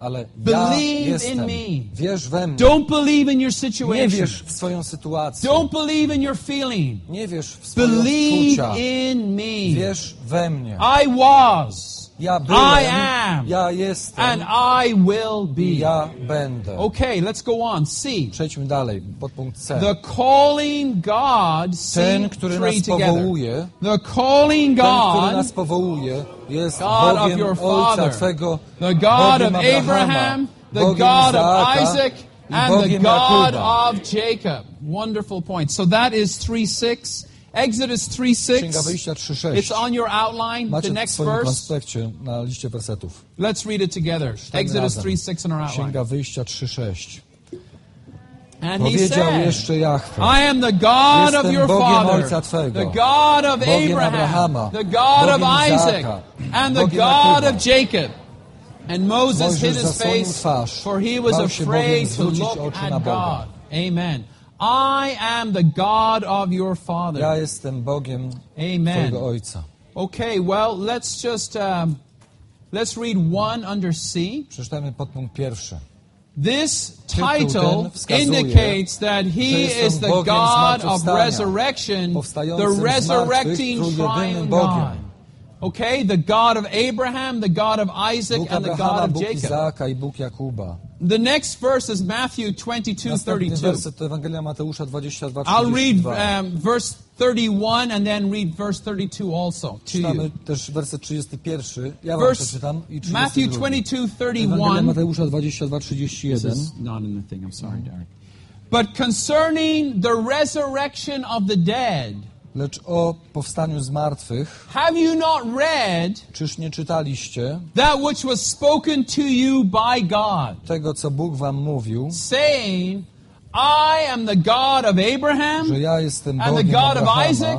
Ale ja Believe in jestem. me. Wierz we mnie. Don't believe in your Nie situation. wierz w swoją sytuację. Don't believe in your feeling. Nie wierz w swoje Believe odczucia. in me. Wierz we mnie. I was, Ja I am, ja jestem and I will be. ja będę. Okay, let's go on. C. Przejdźmy dalej, podpunkt C. The calling God, Ten, który three nas together. powołuje, The calling ten, który God, nas powołuje, jest God of Bogiem your Ojca Father, Twego, the God of Abraham, the Bogiem God of Isaac, and the God Jakuba. of Jacob. Wonderful point. So that is 3 6. Exodus 3:6. Księga 6. Wyjścia It's on your outline, the w next swoim verse. na liście wersetów. Let's read it together. Exodus razem. 3 6 on our outline. Księga Wyjścia 3.6. And he Powiedział said, jeszcze. I am the God of your Bogiem father, Ojca Twego, the God of Bogiem Abraham, Abrahama, the God of Isaac, Izaaka, and the God Jakuba. of Jacob. And Moses hid his face, twarz, for he was afraid to look at. God. Amen. I am the God of your Ja father. jestem Bogiem Amen. Twojego Ojca. Okay, well, let's just um, let's read one under C. Przeczytajmy podpunkt pierwszy. This title indicates that He is the God of resurrection, the resurrecting triune God. Okay, the God of Abraham, the God of Isaac, and the God of Jacob. Izaaka i Bóg Jakuba. The next verse is Matthew 22, 32. werset to Ewangelia Mateusza 22, I'll read um, verse 31 and then read verse 32 also to Czytamy you. też werset 31. Ja Verse przeczytam. I 32. Matthew 22, Ewangelia 31. Mateusza 22, 31. not in the thing. I'm sorry, Derek. But concerning the resurrection of the dead, Lecz o powstaniu z martwych, have you not read czyż nie czytaliście that which was spoken to you by God, tego, co Bóg wam mówił, saying, I am the God of Abraham że ja jestem and the Bogiem God of Abrahama, Isaac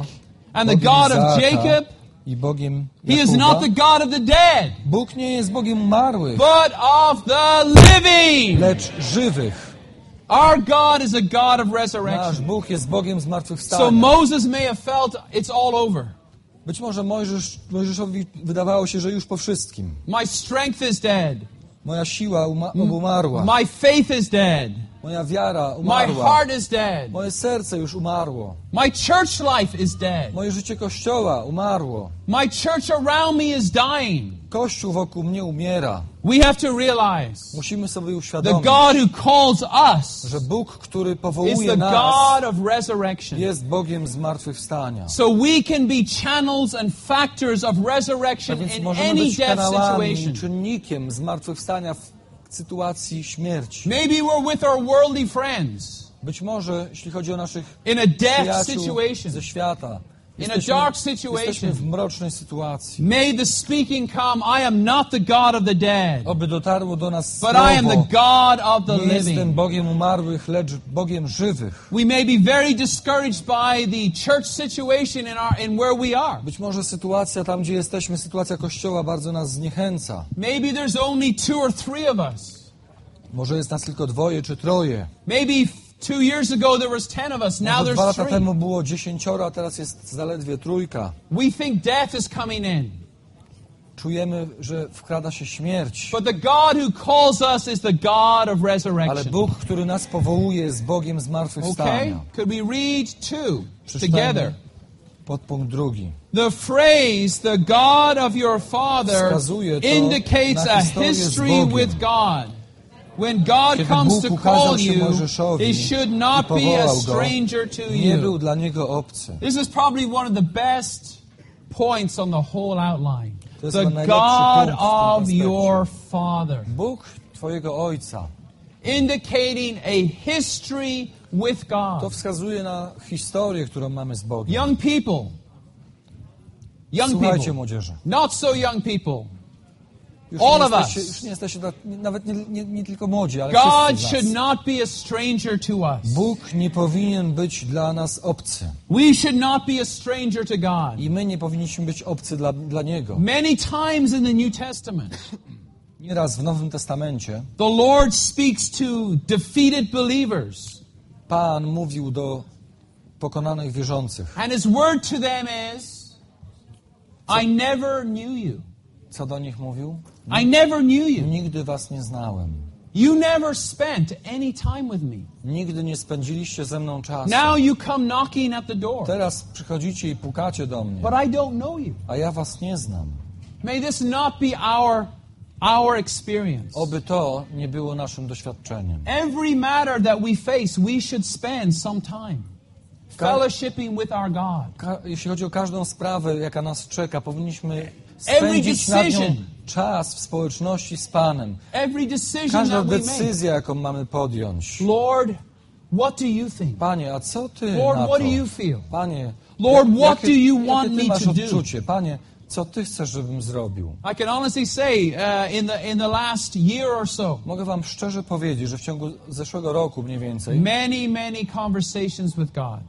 and the Bogiem God of Jacob? i Bogiem He is Jakuba? not the God of the dead, Bóg nie jest Bogiem umarłych, but of the living. lecz żywych. Our God is a God of resurrection. Bóg jest Bogiem So. Moses may have felt it's all over. Być może Mojżesz, Mojżeszowi wydawało się, że już po wszystkim. My strength is dead. Moja siła. My faith is dead. Moja wiara My umarła. heart is dead. Moje serce już umarło. My church life is dead. Moje życie Kościoła umarło. My church around me is dying. Kościół wokół mnie umiera. We have to realize Musimy sobie the uświadomić, God who calls us że Bóg, który is powołuje the nas, God of resurrection. jest Bogiem zmartwychwstania. So we can be channels and factors of resurrection in any death situation. czynnikiem zmartwychwstania w sytuacji śmierci. Maybe we're with our worldly friends Być może, jeśli chodzi o naszych in a death situation. ze świata, In a dark situation. w mrocznej sytuacji. May the speaking come, I am not the God of the dead, Oby dotarło do nas but I am the słowo, God of the nie jestem living. Bogiem umarłych, lecz Bogiem żywych. We may be very discouraged by the church situation in, our, in where we are. Być może sytuacja tam, gdzie jesteśmy, sytuacja Kościoła bardzo nas zniechęca. Maybe there's only two or three of us. Może jest nas tylko dwoje czy troje. Maybe two years ago there was ten of us, now Może dwa there's lata three. temu było dziesięcioro, a teraz jest zaledwie trójka. We think death is coming in. Czujemy, że wkrada się śmierć. But the God who calls us is the God of Ale resurrection. Bóg, który nas powołuje, jest Bogiem Okay? zmartwychwstania. Could we read two Przeczytajmy together? podpunkt drugi. The phrase, the God of your father, Wskazuje to indicates na a historię z history Bogiem. with God. When God comes to call you, He should not be a stranger to you. dla niego obcy. This is probably one of the best points on the whole outline. The God punkt w tym of your Father. Bóg Twojego Ojca. Indicating a history with To God. wskazuje na historię, którą mamy z Bogiem. Young people. Young Słuchajcie, people. młodzieży. Not so young people. Już All of us. już nie jesteście nawet nie, nie, nie tylko młodzi, ale God should not be a stranger to us. Bóg nie powinien być dla nas obcy. We should not be a stranger to God. I my nie powinniśmy być obcy dla, dla Niego. Many times in the New Testament, Nieraz w Nowym Testamencie the Lord speaks to defeated believers, Pan mówił do pokonanych wierzących. and His word to them is, I never knew you. Co do nich mówił? I never knew you. Nigdy was nie znałem. You never spent any time with me. Nigdy nie spędziliście ze mną czasu. Now you come knocking at the door, Teraz przychodzicie i pukacie do mnie, but I don't know you. a ja was nie znam. May this not be our, our experience. Oby to nie było naszym doświadczeniem. Every matter that we face, we should spend some time fellowshipping with our God. Ka- jeśli chodzi o każdą sprawę, jaka nas czeka, powinniśmy spędzić nad nią. Czas w społeczności z Panem. Każda decyzja, jaką mamy podjąć. Lord, what do you think? Panie, a co Ty Lord, na what to? do you feel? Panie, Lord, jak- what jakie, do you want Ty me to do? Panie, co Ty chcesz, żebym zrobił? I can honestly say, uh, in the in the last year or so, Mogę Wam szczerze powiedzieć, że w ciągu zeszłego roku mniej więcej many, many conversations with God.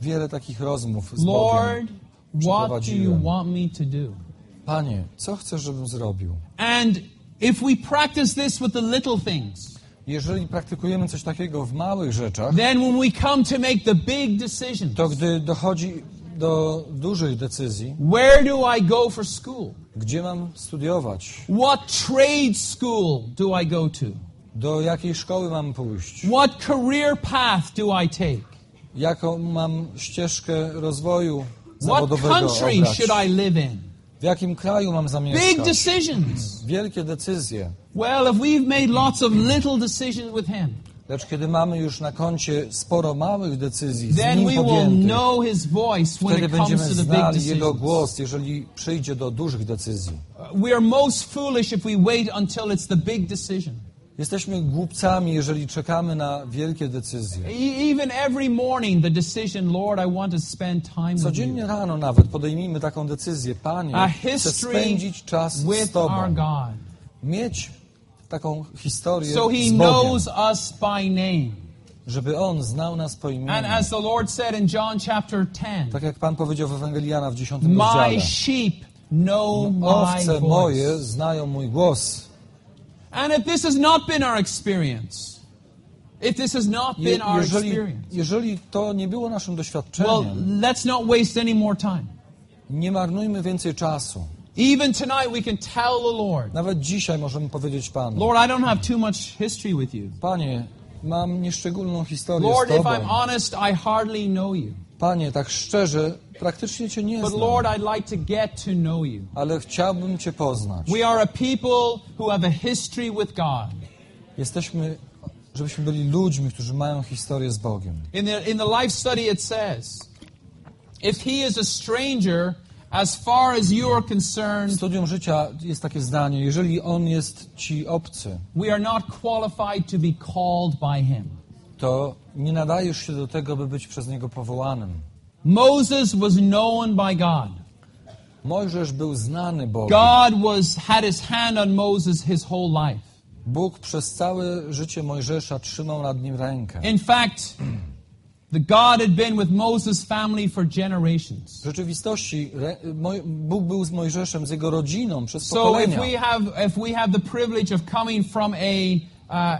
wiele takich rozmów z Lord, Bogiem what do you want me to do? Panie, co chcesz, żebym zrobił? And if we practice this with the little things, Jeżeli praktykujemy coś takiego w małych rzeczach, then when we come to make the big decisions, to gdy dochodzi do dużych decyzji, where do I go for school? gdzie mam studiować, What trade school do I go to? do jakiej szkoły mam pójść, What career path do I take? jaką mam ścieżkę rozwoju What zawodowego country obrać, should I live in? W jakim kraju mam Big decisions. Wielkie decyzje. Well, if we've made lots of little decisions with Him, Lecz kiedy mamy już na koncie sporo małych decyzji z then Nim we will podjętych, know His voice when wtedy it comes będziemy to the big znali Jego decisions. głos, jeżeli przyjdzie do dużych decyzji. Uh, we are most foolish if we wait until it's the big decision. Jesteśmy głupcami, jeżeli czekamy na wielkie decyzje. E- Even every morning, the decision, Lord, I want to spend time with you. Codziennie rano nawet podejmijmy taką decyzję. Panie, chcę spędzić czas z with our Tobą. God. Mieć taką historię So He z Bogiem, knows us by name. żeby On znał nas po imieniu. And as the Lord said in John chapter 10, Tak jak Pan powiedział w Ewangelii Jana w 10 My rozdziale. sheep know my Owce moje znają mój głos. And if this has not been our experience, if this has not been our jeżeli, experience, jeżeli to nie było naszym well, let's not waste any more time. nie marnujmy więcej czasu. Even tonight, we can tell the Lord, Nawet dzisiaj możemy powiedzieć Panu, Lord, I don't have too much history with you. Panie, mam nieszczególną historię Lord, z if I'm honest, I hardly know you. Panie, tak szczerze, praktycznie Cię nie But znam, Lord, I'd like to get to know you. ale chciałbym Cię poznać. We are a people who have a history with God. Jesteśmy, żebyśmy byli ludźmi, którzy mają historię z Bogiem. In the, in the life study, it says, if he is a stranger, as far as you are W concerned, studium życia jest takie zdanie, jeżeli On jest Ci obcy, we are not qualified to be called by him. To nie nadajesz się do tego, by być przez Niego powołanym. Moses was known by God. Mojżesz był znany Bogiem. God was had his hand on Moses his whole life. Bóg przez całe życie Mojżesza trzymał nad nim rękę. In fact, the God had been with Moses' family for generations. W rzeczywistości Bóg był z Mojżeszem, z jego rodziną przez So if pokolenia. we have if we have the privilege of coming from a a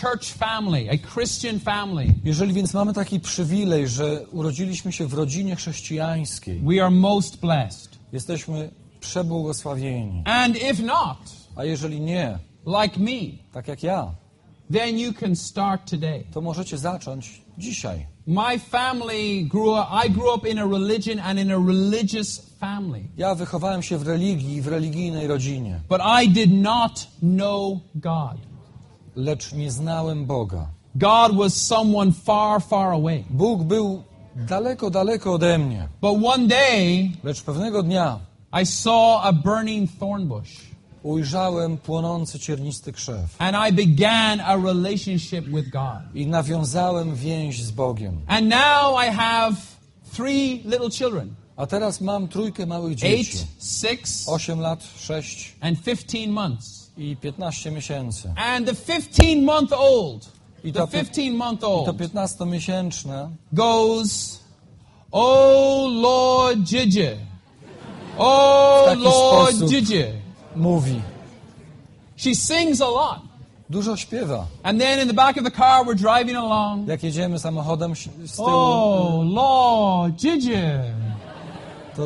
church family, a Christian family, Jeżeli więc mamy taki przywilej, że urodziliśmy się w rodzinie chrześcijańskiej, we are most blessed. jesteśmy przebłogosławieni. And if not, A jeżeli nie, like me, tak jak ja, then you can start today. to możecie zacząć dzisiaj. My family grew up, I grew up in a religion and in a religious family. Ja wychowałem się w religii i w religijnej rodzinie, But I did not know God. Lecz nie znałem Boga. God was someone far, far away. Bóg był daleko, daleko ode mnie. But one day, Lecz pewnego dnia I saw a burning thorn bush. ujrzałem płonący ciernisty krzew And I began a relationship with God. i nawiązałem więź z Bogiem. And now I have three little children A teraz mam trójkę małych dzieci. eight, six, 8 lat, 6 and 15 months. I 15 miesięcy. And the 15 month old, I the 15 month i to old 15-miesięczne goes, Oh Lord Jiji. Oh Lord. Jiji. mówi. She sings a lot. Dużo śpiewa. And then in the back of the car, we're driving along. Jak jedziemy samochodem z tyłu, Oh Lord Jiji.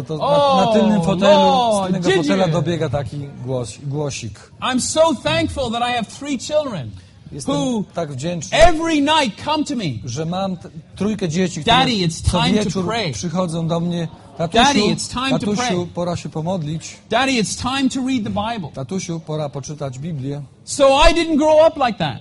To, to na, na tylnym fotelu, Lord, z tylnego fotela dobiega taki głos, głosik. I'm so thankful that I have three children Jestem who tak wdzięczny, every night come to me. że mam trójkę dzieci, które Daddy, it's co time to wieczór pray. przychodzą do mnie. Tatusiu, Daddy, it's time to tatusiu, pray. pora się pomodlić. Daddy, it's time to read the Bible. Tatusiu, pora poczytać Biblię. So I didn't grow up like that.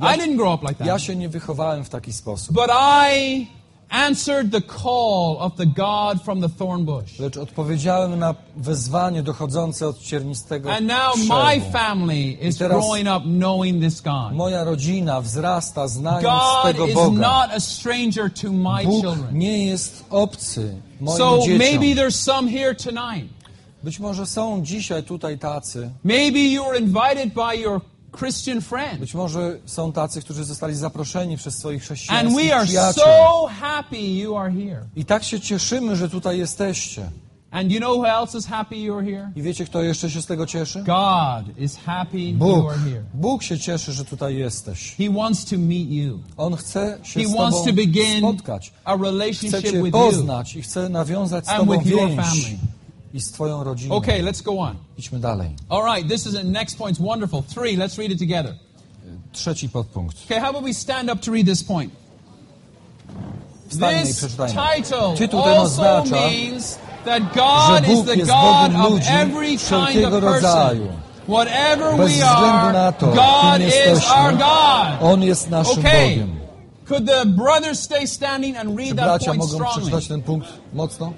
I didn't grow up like Ja that. się nie wychowałem w taki sposób. But I answered the call of the God from the thorn bush. Lecz odpowiedziałem na wezwanie dochodzące od ciernistego And now my family is growing up knowing this God. Moja rodzina wzrasta znając God tego is Boga. not a stranger to my Bóg children. nie jest obcy moim So dzieciom. maybe there's some here tonight. Być może są dzisiaj tutaj tacy, Maybe you were invited by your Christian friend. być może są tacy, którzy zostali zaproszeni przez swoich And chrześcijańskich we are przyjaciół. so happy you are here. I tak się cieszymy, że tutaj jesteście. And you know who else is happy you're here? I wiecie, kto jeszcze się z tego cieszy? God is happy you Bóg. are here. Bóg się cieszy, że tutaj jesteś. He wants to meet you. On chce się He z wants to begin spotkać. a Chce relationship Cię with you. poznać i chce nawiązać z and Tobą with your więź family. I z Twoją rodziną. Okay, let's go on. Idźmy dalej. All right, this is the next point. It's wonderful. Three, let's read it together. Trzeci podpunkt. Okay, how about we stand up to read this point? Wstańmy i This przeczytajmy. title Tytuł ten also oznacza, means that że God is Bóg the jest God Bogiem of ludzi every kind wszelkiego of person. Whatever Bez we względu na are, to, God kim is jesteśmy, our God. On jest naszym Okay. Bogiem. Could the brothers stay standing and Czy read that bracia point mogą strongly? przeczytać ten punkt mocno?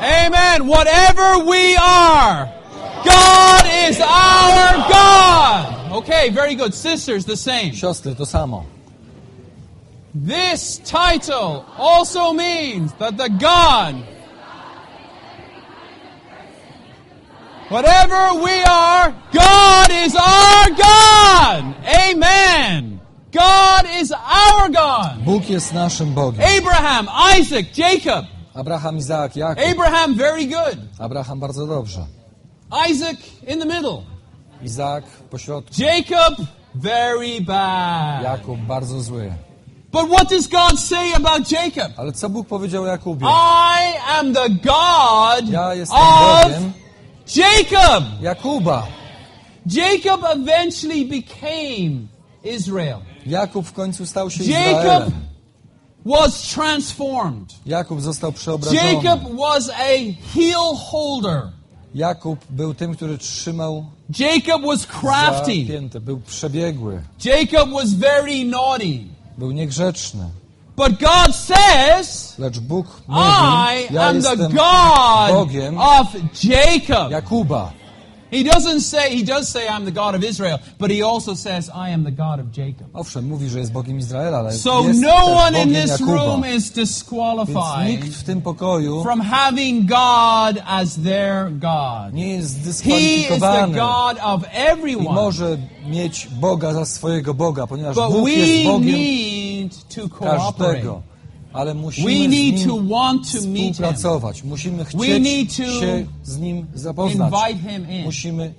Amen. Whatever we are, God is our God. Okay, very good. Sisters, the same. Siostry, to samo. This title also means that the God, whatever we are, God is our God. Amen. God is our God. Bóg jest naszym Bogiem. Abraham, Isaac, Jacob. Abraham, Izaak, Jakub. Abraham, very good. Abraham bardzo dobrze. Isaac, in the middle. Izaak pośrodku. Jacob, very bad. Jakub bardzo zły. But what does God say about Jacob? Ale co Bóg powiedział Jakubie? I am the God Ja jestem of Bogiem Jacob. Jakuba. Jacob eventually became Israel. Jakub w końcu stał się Jacob Izraelem. Was transformed. Jakub został przeobrażony. Jacob was a heel holder. Jakub był tym, który trzymał Jacob was crafty. zapięte. Był przebiegły. Jacob was very naughty. Był niegrzeczny. But God says, Lecz Bóg I ja am the God Bogiem of Jacob. Jakuba. He doesn't say, he does say, I'm the God of Israel, but he also says, I am the God of Jacob. Owszem, mówi, że jest Bogiem Izraela, ale So jest no one in this Jakuba. room is Więc disqualified nikt w tym pokoju from having God as their God. nie jest He is the God of i everyone. może mieć Boga za swojego Boga, ponieważ But Bóg jest Bogiem każdego. Ale musimy We z need Nim to want to meet Him. współpracować. Musimy We chcieć need to się z Nim zapoznać. Invite Him in Musimy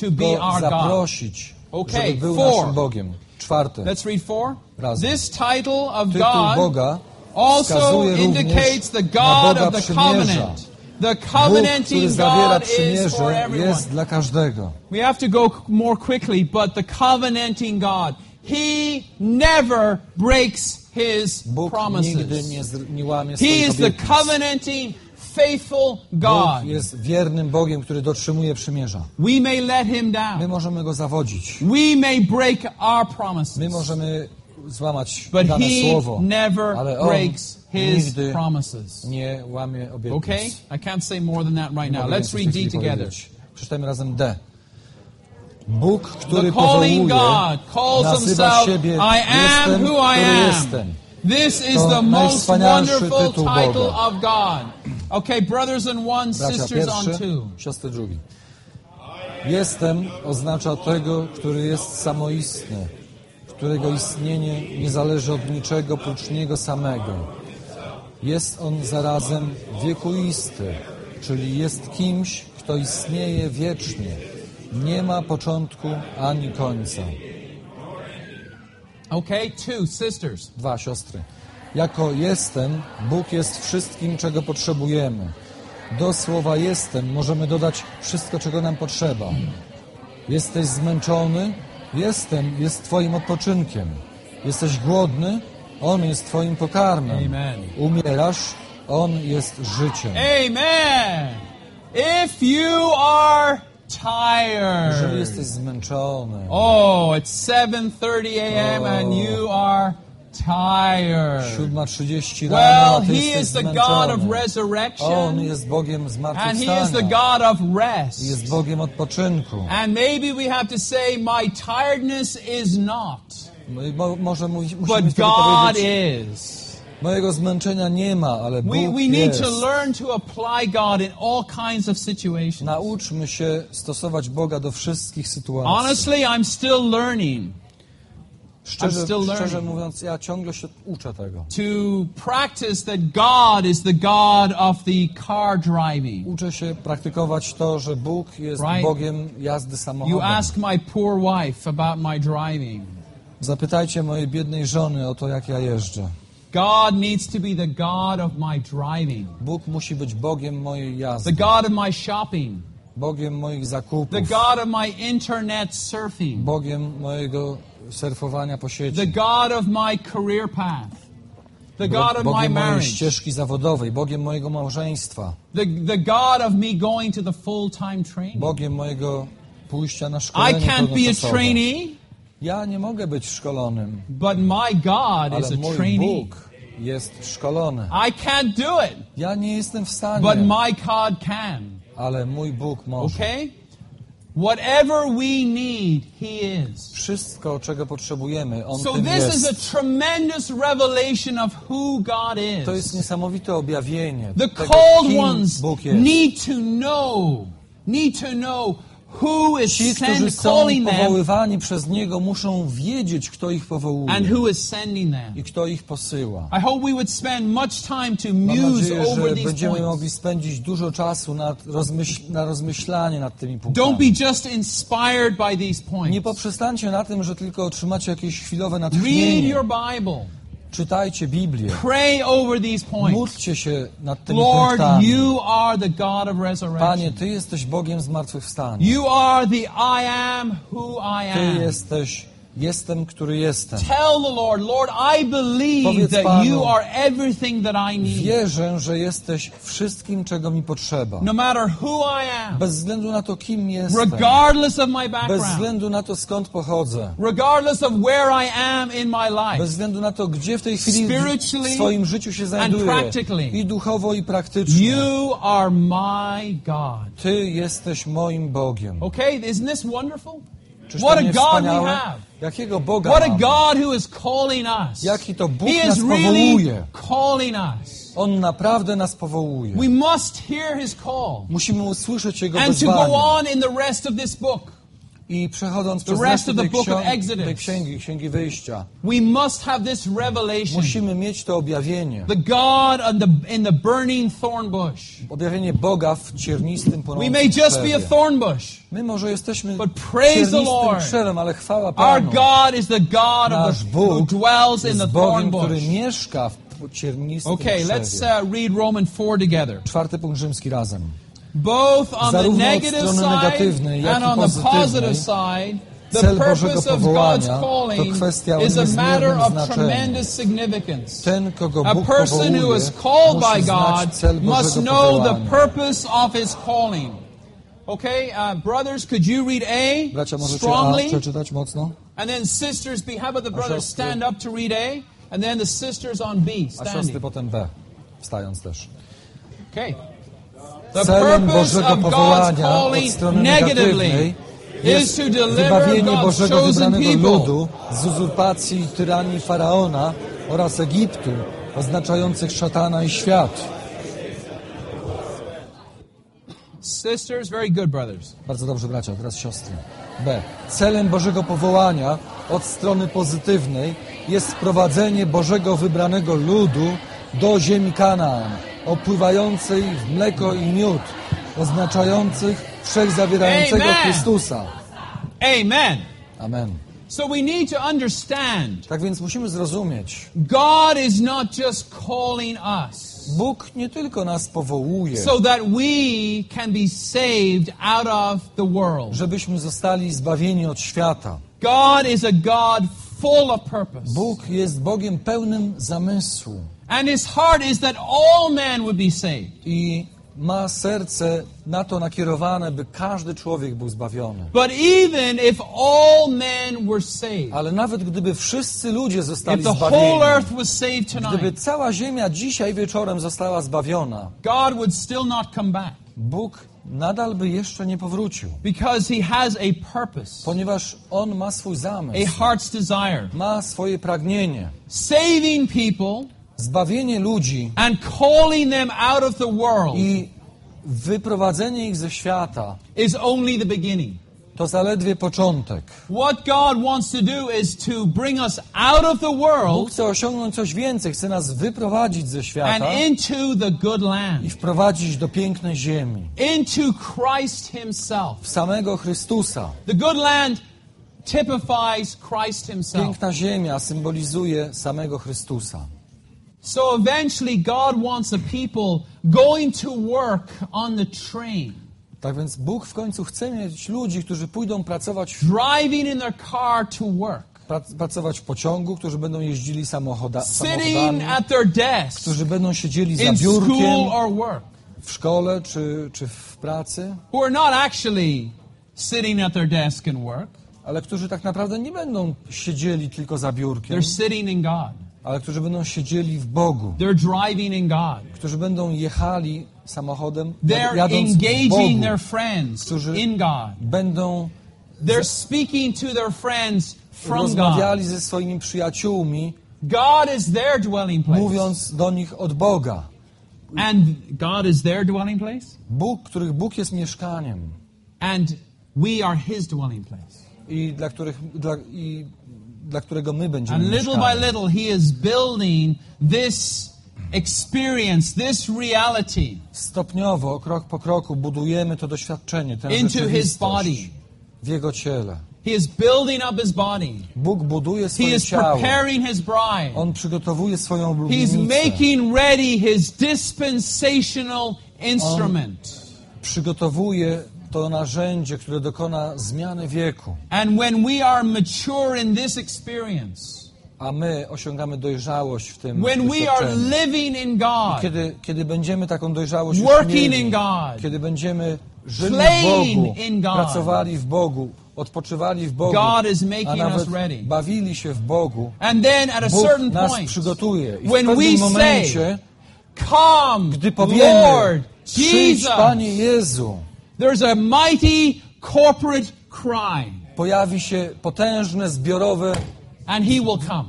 to be Go our God. zaprosić, Okay, żeby był four. naszym Bogiem. Czwarte. Let's read four. Razem. This title of God Boga also indicates the God of the covenant. The covenanting zawiera God is for everyone. jest dla każdego. We have to go more quickly, but the covenanting God, He never breaks His Bóg promises. nigdy nie, z- nie łamie He is the covenanting, faithful God. Bóg jest wiernym Bogiem, który dotrzymuje przymierza. We may let Him My down. możemy Go zawodzić. We may break our promises. My możemy złamać But dane He słowo, never ale On breaks His promises. nie łamie obietnic. Okay? I can't say more than that right now. Let's read D together. Przeczytajmy razem D. Bóg, który powołuje, nazywa siebie Jestem, który jestem. This is the most wonderful title of God. Okay, brothers on one, sisters on two. siostry drugi. Jestem oznacza tego, który jest samoistny, którego istnienie nie zależy od niczego prócz Niego samego. Jest On zarazem wiekuisty, czyli jest kimś, kto istnieje wiecznie. Nie ma początku ani końca. Okay, two, sisters. Dwa siostry. Jako jestem, Bóg jest wszystkim, czego potrzebujemy. Do słowa jestem możemy dodać wszystko, czego nam potrzeba. Jesteś zmęczony? Jestem jest Twoim odpoczynkiem. Jesteś głodny? On jest Twoim pokarmem. Amen. Umierasz? On jest życiem. Amen. If you are Tired, jesteś zmęczony, oh, it's 7:30 a.m. and oh. you are tired. 7.30 Well, He is the God of. On resurrection, jest Bogiem and He is the. God of Jest rest. Bogiem odpoczynku. And maybe we have to say, my tiredness is not, Mo- może musimy but God is. Mojego zmęczenia nie ma, ale Bóg We, we need jest. to learn to apply God in all kinds of situations. Nauczmy się stosować Boga do wszystkich sytuacji. Honestly, I'm still learning Szczerze, I'm still szczerze learning. mówiąc, ja ciągle się uczę tego. to practice that God is the God of the car driving. Uczę się praktykować to, że Bóg jest Right. Bogiem jazdy You samochodem. ask my poor wife about my driving. Zapytajcie mojej biednej żony o to, jak ja jeżdżę. God needs to be the God of my driving, Bóg musi być Bogiem mojej the God of my shopping, Bogiem moich zakupów. the God of my internet surfing, Bogiem mojego surfowania po sieci. the God of my career path, the God of my Bogiem mojej marriage, ścieżki zawodowej, Bogiem mojego małżeństwa, the, the God of me going to the full time training. Bogiem mojego pójścia na szkolenie I can't be a trainee, Ja nie mogę być szkolonym, but my God is ale a mój trainee. Bóg jest szkolony. I can't do it, Ja nie jestem w but stanie, my God can. ale mój Bóg może. Okay? Whatever we need, He is. Wszystko, czego potrzebujemy, On So tym this is a jest. tremendous revelation of who God To jest is. niesamowite objawienie The tego, called ones Bóg jest. need to know, need to know who is Ci, którzy są powoływani przez Niego, muszą wiedzieć, kto ich powołuje and who is sending them. i kto ich posyła. I hope we would spend much time to Mam muse nadzieję, over że these będziemy points. mogli spędzić dużo czasu nad rozmyśl na rozmyślanie nad tymi Don't punktami. be just inspired by these Nie points. poprzestańcie na tym, że tylko otrzymacie jakieś chwilowe Read natchnienie. your Bible. Czytajcie Biblię. Pray over these points. Módlcie się nad tymi Lord, punktami. you are the God of Panie. Ty jesteś Bogiem zmartwychwstania. You are the I am who I Ty am. jesteś Jestem, który jestem. Tell the Lord, Lord, I believe Powiedz that Panu, you are everything that I need. Wierzę, że jesteś wszystkim, czego mi potrzeba. No matter who I am, Bez względu na to, kim jestem. regardless of my Bez background, względu na to, skąd pochodzę. regardless of where I am in my life. Bez względu na to, gdzie w tej chwili w swoim życiu się znajduję. I duchowo, i praktycznie. You are my God. Ty jesteś moim Bogiem. Okay, isn't this wonderful? Czyż What a God we have. Jakiego Boga What a? God who is calling us. Jaki to Bóg He is nas really powołuje. calling us. On naprawdę nas powołuje. We must hear His call. Musimy usłyszeć Jego And to go wezwanie. on in the rest of this book. I przechodząc The przez rest resztę of the tej, book of ksiąg- tej księgi, księgi wyjścia, We must have this revelation. musimy mieć to objawienie. The God on the, in the burning thorn bush. Objawienie Boga w ciernistym, We płonącym may just be a thorn bush. My może jesteśmy But praise the Lord. krzewem, ale chwała Our Panu. God is the God of the, who dwells in the thorn który bush. mieszka w ciernistym Okay, krzewie. let's uh, read Roman 4 together. Czwarty punkt rzymski razem. Both on the negative side and on the positive side, the cel purpose Bożego of God's powołania to calling kwestia o is a matter niezmiernym of znaczeniu. tremendous significance. Ten, kogo A Bóg person who powołuje, called by musi znać God cel must Bożego know the powołania. purpose of his calling. Okay, uh, brothers, could you read A Bracia, możecie A strongly? przeczytać mocno? And then sisters, be, how about the brothers stand up to read A? And then the sisters on B, A siostry standing. potem B, wstając też. Okay. Celem Bożego powołania od strony negatywnej jest wybawienie Bożego wybranego ludu z uzurpacji i tyranii Faraona oraz Egiptu, oznaczających szatana i świat. Sisters, very good, brothers. Bardzo dobrze, bracia, teraz siostry. B. Celem Bożego powołania od strony pozytywnej jest wprowadzenie Bożego wybranego ludu do ziemi Kanaan, opływającej w mleko i miód, oznaczających wszechzawierającego Amen. Chrystusa. Amen. Amen. So we need to understand Tak więc musimy zrozumieć, God is not just calling us Bóg nie tylko nas powołuje, so that we can be saved out of the world. żebyśmy zostali zbawieni od świata. God is a God full of purpose. Bóg jest Bogiem pełnym zamysłu And his heart is that all men would be saved. i ma serce na to nakierowane, by każdy człowiek był zbawiony. But even if all men were saved, Ale nawet gdyby wszyscy ludzie zostali if the whole zbawieni, earth was saved gdyby tonight, cała ziemia dzisiaj wieczorem została zbawiona, God would still not come back Bóg nadal by jeszcze nie powrócił, because he has a purpose, ponieważ On ma swój a zamysł, heart's desire. ma swoje pragnienie. Saving people Zbawienie ludzi and calling them out of the world i wyprowadzenie ich ze świata is only the beginning. to zaledwie początek. What God wants to do is to bring us out of the Bóg world chce osiągnąć coś więcej, chce nas wyprowadzić ze and świata into the good i land, wprowadzić do pięknej ziemi, into Christ Himself. w samego Chrystusa. The good land typifies Christ Himself. Piękna ziemia symbolizuje samego Chrystusa. So eventually, God wants a people going to work on the train, Tak więc Bóg w końcu chce mieć ludzi, którzy pójdą pracować, driving in their car to work, prac, pracować w pociągu, którzy będą jeździli samochoda, samochodami, at their desk którzy będą siedzieli za biurkiem w szkole czy, czy w pracy, who are not actually sitting at their desk and work. ale którzy tak naprawdę nie będą siedzieli tylko za biurkiem, They're sitting in God. Ale którzy będą siedzieli w Bogu, They're driving in God. którzy będą jechali samochodem, They're jadąc w engaging Bogu, their friends którzy in God. będą They're speaking to their friends from God. rozmawiali ze swoimi przyjaciółmi, God is their dwelling place. mówiąc do nich od Boga. And God is their dwelling place. Bóg, których Bóg jest mieszkaniem And we are His dwelling place. i dla, których, dla, i dla którego my będziemy And little by mieszkaniem. little, He is building this experience, this reality Stopniowo, krok po kroku budujemy to doświadczenie, tę into His rzeczywistość body. w Jego ciele. He is building up His body. Bóg buduje He swoje is ciało. preparing His bride. On przygotowuje swoją He's oblubienicę. making ready His dispensational instrument. Przygotowuje to narzędzie, które dokona zmiany wieku. And when we are mature in this experience, A my osiągamy dojrzałość w tym when we are living in God, Kiedy, kiedy będziemy taką dojrzałość Working mieli, in God. kiedy będziemy żyli w Bogu, pracowali w Bogu, odpoczywali w Bogu, God is making a nawet us ready. bawili się w Bogu, and then at a Bóg certain nas point, przygotuje. I w pewnym momencie, say, gdy powiemy, Lord, przyjdź Panie Jezu, there's a mighty corporate cry, pojawi się potężne, zbiorowe and He will come.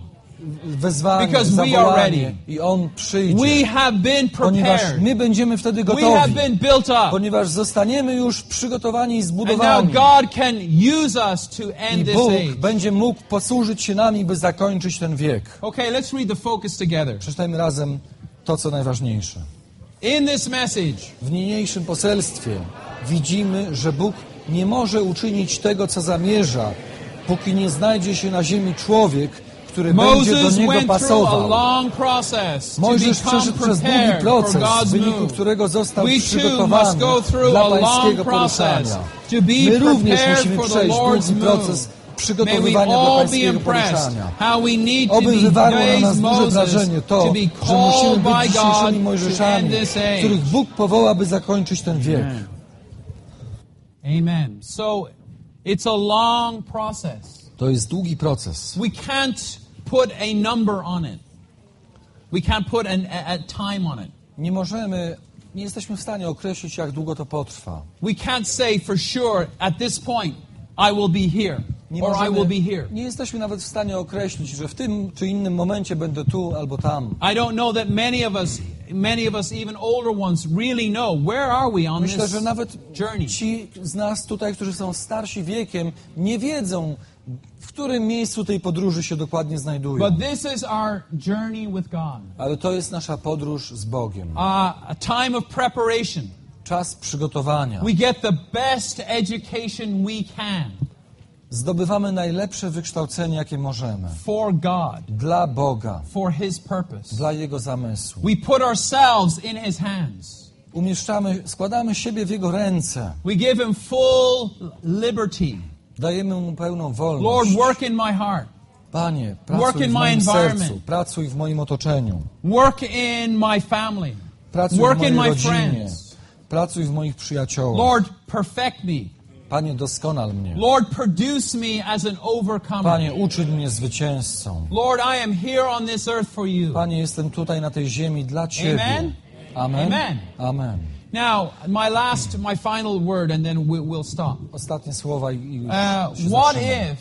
wezwanie, Because we are ready. i On przyjdzie. We have been ponieważ prepared. my będziemy wtedy We have gotowi, been built up. ponieważ zostaniemy już przygotowani i And now zbudowani. God can use us to I end this Bóg age. będzie mógł posłużyć się nami, by zakończyć ten wiek. Okay, let's read the focus together. Przeczytajmy razem to, co najważniejsze. In this message, W niniejszym poselstwie widzimy, że Bóg nie może uczynić tego, co zamierza, póki nie znajdzie się na ziemi człowiek, który będzie do niego pasował. Mojżesz przeszedł przez długi proces, w wyniku którego został przygotowany dla pańskiego poruszania. My również musimy przejść długi proces przygotowywania dla be pańskiego poruszania. Oby wywarło na nas duże wrażenie to, że musimy być dzisiejszymi Mojżeszami, których Bóg powoła, by zakończyć ten wiek. Amen. So it's a long process. To jest długi proces. We can't put a number on it. We can't put an, a, a time on it. Nie możemy, nie jesteśmy w stanie określić, jak długo to potrwa. We can't say for sure at this point I will be here Nie, or I will be here. nie jesteśmy nawet w stanie określić, że w tym czy innym momencie będę tu albo tam. I don't know that many of us, many of us, even older ones, really know where are we on Myślę, że this nawet journey. ci z nas tutaj, którzy są starsi wiekiem, nie wiedzą, w którym miejscu tej podróży się dokładnie znajdują. But this is our journey with God. Ale to jest nasza podróż z Bogiem. Uh, a time of preparation. Czas przygotowania. We get the best education we can Zdobywamy najlepsze wykształcenie, jakie możemy. for God, Dla Boga, for His purpose. dla Jego zamysłu. We put ourselves in His hands. Umieszczamy, składamy siebie w Jego ręce. We give Him full liberty. Dajemy Mu pełną Lord, wolność. work in my heart. Panie, Work pracuj in w moim sercu, pracuj w moim otoczeniu, Work in my family. pracuj w Work in mojej my rodzinie, friends. Pracuj w moich przyjaciołach. Lord, perfect me. Panie, doskonal mnie. Lord, produce me as an overcomer. Panie, uczyń mnie zwycięzcą. Lord, I am here on this earth for you. Panie, jestem tutaj na tej ziemi dla Ciebie. Amen? Amen. Amen. Amen. Now, my last, my final word, and then we, we'll stop. Ostatnie słowa i już Uh, what if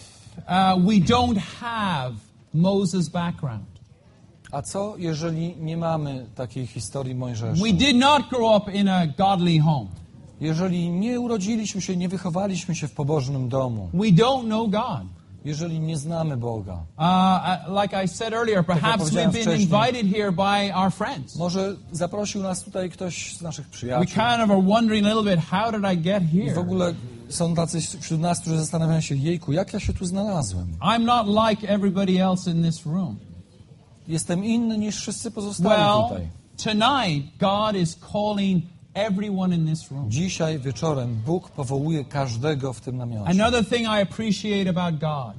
uh, we don't have Moses' background? A co, jeżeli nie mamy takiej historii Mojżesza? We did not grow up in a godly home. Jeżeli nie urodziliśmy się, nie wychowaliśmy się w pobożnym domu, We don't know God. jeżeli nie znamy Boga, Uh, uh, like I said earlier, perhaps powiedziałem we've been invited here by our friends. może zaprosił nas tutaj ktoś z naszych We przyjaciół kind of are wondering a little bit, how did I get i w here? ogóle są tacy wśród nas, którzy zastanawiają się, jejku, jak ja się tu znalazłem? I'm not like everybody else in this room. Jestem inny niż wszyscy pozostali Well, tutaj. tonight, God is calling everyone in this room. Dzisiaj wieczorem Bóg powołuje każdego w tym namiocie. Another thing I appreciate about God,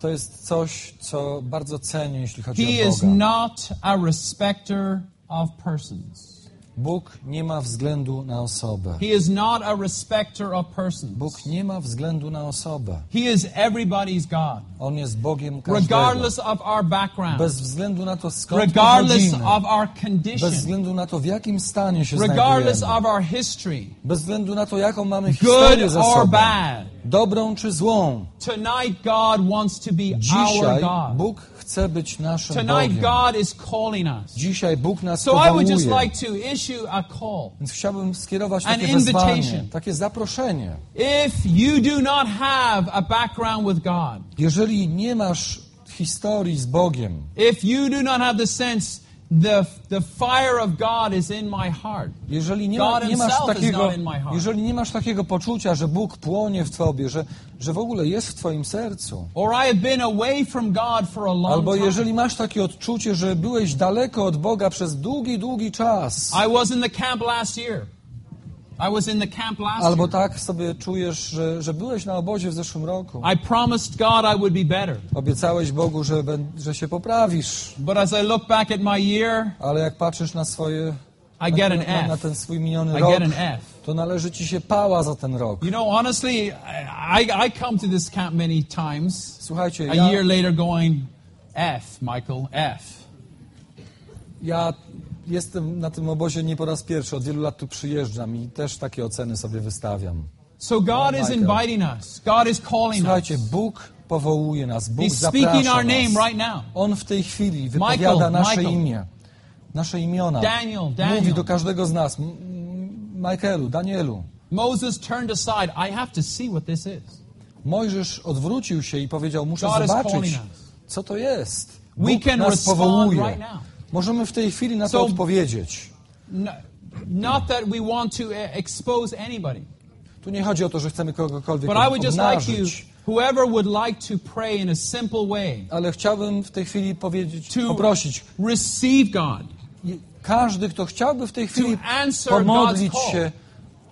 To jest coś, co bardzo cenię, jeśli chodzi He o is Boga. not a respecter of persons. Bóg nie ma względu na osobę. He is not a respecter of persons. Bóg nie ma względu na osobę. He is everybody's God, On jest Bogiem każdego. regardless of our background, Bez względu na to, skąd regardless pochodzimy. of our Bez condition, względu na to, w jakim stanie się regardless znajdujemy. of our history, Bez względu na to, jaką mamy good historię za or sobą. bad. Dobrą czy złą. Tonight, God wants to be our Dzisiaj God. Bóg chce być naszym Tonight. God is calling us. Dzisiaj Bóg nas So I would just powołuje. like to issue a call. Więc chciałbym skierować An takie wezwanie, invitation. takie zaproszenie. If you do not have a background with God, Jeżeli nie masz historii z Bogiem, if you do not have the sense the, the fire of God is in my heart, jeżeli nie, God ma, nie masz takiego, not in my heart. jeżeli nie masz takiego poczucia, że Bóg płonie w tobie, że, że w ogóle jest w twoim sercu, or I have been away from God for a long albo time. jeżeli masz takie odczucie, że byłeś daleko od Boga przez długi, długi czas, I was in the camp last year. Albo tak sobie czujesz, że, że byłeś na obozie w zeszłym roku, I promised God I would be better. obiecałeś Bogu, że, że się poprawisz, But as I look back at my year, ale jak patrzysz na swoje, I get an na, na, F. ten swój miniony I rok, get an F. to należy ci się pała za ten rok. You know, honestly, I, I come to this camp many times. Słuchajcie, A ja, year later going, F, Michael, F. ja jestem na tym obozie nie po raz pierwszy, od wielu lat tu przyjeżdżam i też takie oceny sobie wystawiam. So God is Michael. inviting us. God is calling Słuchajcie. Bóg powołuje nas, Bóg He's zaprasza speaking our name right now. On w tej chwili wypowiada nasze imię, nasze imiona. Daniel, Daniel. Mówi do każdego z nas, Michaelu, Danielu. Moses turned aside. I have to see what this is. Mojżesz odwrócił się i powiedział, muszę is zobaczyć, co to jest. We Bóg can nas powołuje. Możemy w tej chwili na to So- odpowiedzieć. No, not that we want to uh, expose anybody, Tu nie chodzi o to, że chcemy kogokolwiek but I would just like you, whoever would like to pray in a simple way, Ale chciałbym w tej chwili powiedzieć, to poprosić, receive God. każdy, kto chciałby w tej chwili pomodlić się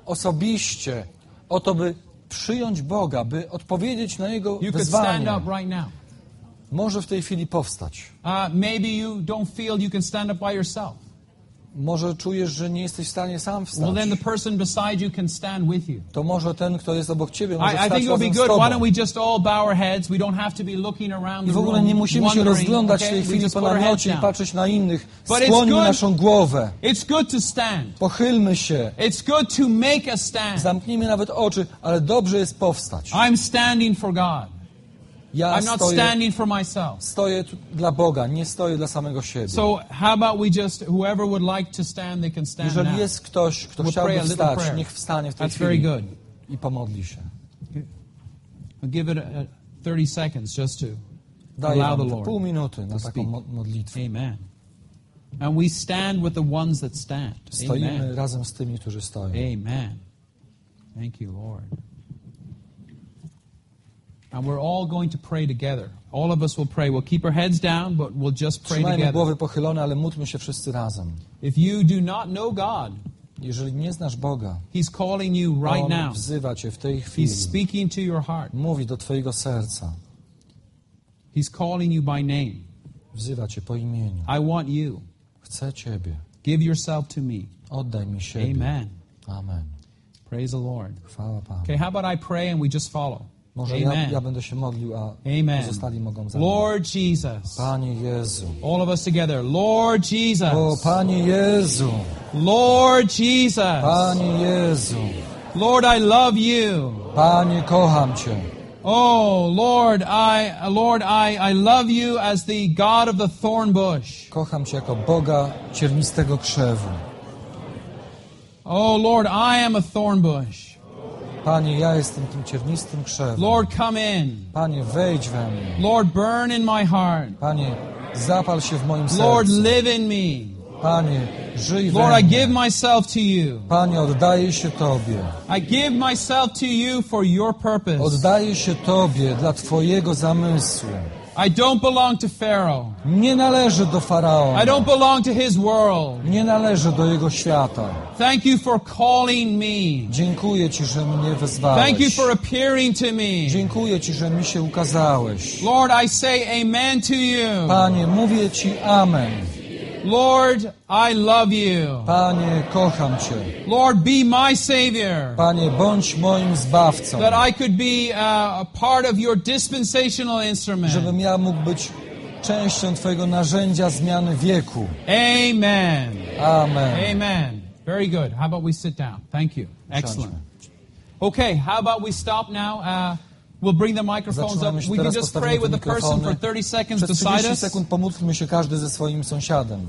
osobiście o to, by przyjąć Boga, by odpowiedzieć na Jego You wezwanie, up right now. Może w tej chwili powstać. Uh, maybe you don't feel you can stand up by yourself. Może czujesz, że nie jesteś w stanie sam wstać. Well, then the person beside you can stand with you. To może ten, kto jest obok ciebie, może I, I wstać think it would be good. Why don't we just all bow our heads? We don't have to be looking around I the w ogóle nie musimy się rozglądać w tej chwili po namiocie i patrzeć na innych. Skłońmy good- naszą głowę. It's good to stand. Pochylmy się. It's good to make a stand. Zamknijmy nawet oczy, ale dobrze jest powstać. I'm standing for God. Ja I'm not standing for myself. stoję dla Boga, nie stoję dla samego siebie. So how about we just, whoever would like to stand, they can stand Jeżeli now. jest ktoś, kto We'll chciałby a wstać, niech wstanie w tej That's very chwili good. i pomodli się. I'll give it a, 30 seconds just to Daję allow the Lord. pół minuty na taką modlitwę. Amen. And we stand with the ones that stand. Stoimy Amen. razem z tymi, którzy stoją. Amen. Thank you, Lord. And we're all going to pray together. All of us will pray. We'll keep our heads down, but we'll just pray Trzymajmy together. głowy pochylone, ale módlmy się wszyscy razem. If you do not know God, Jeżeli nie znasz Boga, He's calling you right On now. wzywa cię w tej chwili. He's speaking to your heart. Mówi do twojego serca. He's calling you by name. Wzywa cię po imieniu. I want you. Chcę ciebie. Give yourself to me. Oddaj mi siebie. Amen. Amen. Praise the Lord. Chwała Panu. Okay, how about I pray and we just follow? Może ja, ja będę się modlił, a Amen. pozostali mogą za. Lord Jesus. Panie Jezu. All of us together. Lord O Jesus. Panie Jezu. Lord Jesus. Panie Jezu. Lord, I love you. Panie, kocham Cię. Oh, Lord, I, Lord, I, I love you as the God of the thorn bush. Kocham Cię jako Boga ciernistego krzewu. Oh, Lord, I am a thorn bush. Panie, ja jestem tym ciernistym krzewem. Lord, come in. Panie, wejdź we mnie. Lord, burn in my heart. Panie, zapal się w moim Lord, sercu. live in me. Panie, żyj Lord, we I give myself to you. Panie, oddaję się Tobie. I give myself to you for your purpose. Oddaję się Tobie dla Twojego zamysłu. I don't belong to Pharaoh. Nie należę do I Faraona. don't belong to his world. Nie należę do jego świata. Thank you for calling me. Dziękuję Ci, że mnie wezwałeś. Thank you for appearing to me. Dziękuję Ci, że mi się ukazałeś. Lord, I say amen to you. Panie, mówię Ci amen. Lord, I love you. Panie, kocham Cię. Lord, be my Savior. Panie, bądź moim zbawcą. That I could be uh, a part of your dispensational instrument. Żebym ja mógł być częścią Twojego narzędzia zmiany wieku. Amen. Amen. Amen. Very good. How about we sit down? Thank you. Excellent. Okay, how about we stop now? Uh, we'll bring the microphones up. We can just pray with the person for 30 seconds Przez beside us, sekund pomódlmy się każdy ze swoim sąsiadem,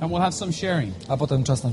and we'll have some sharing. a potem czas na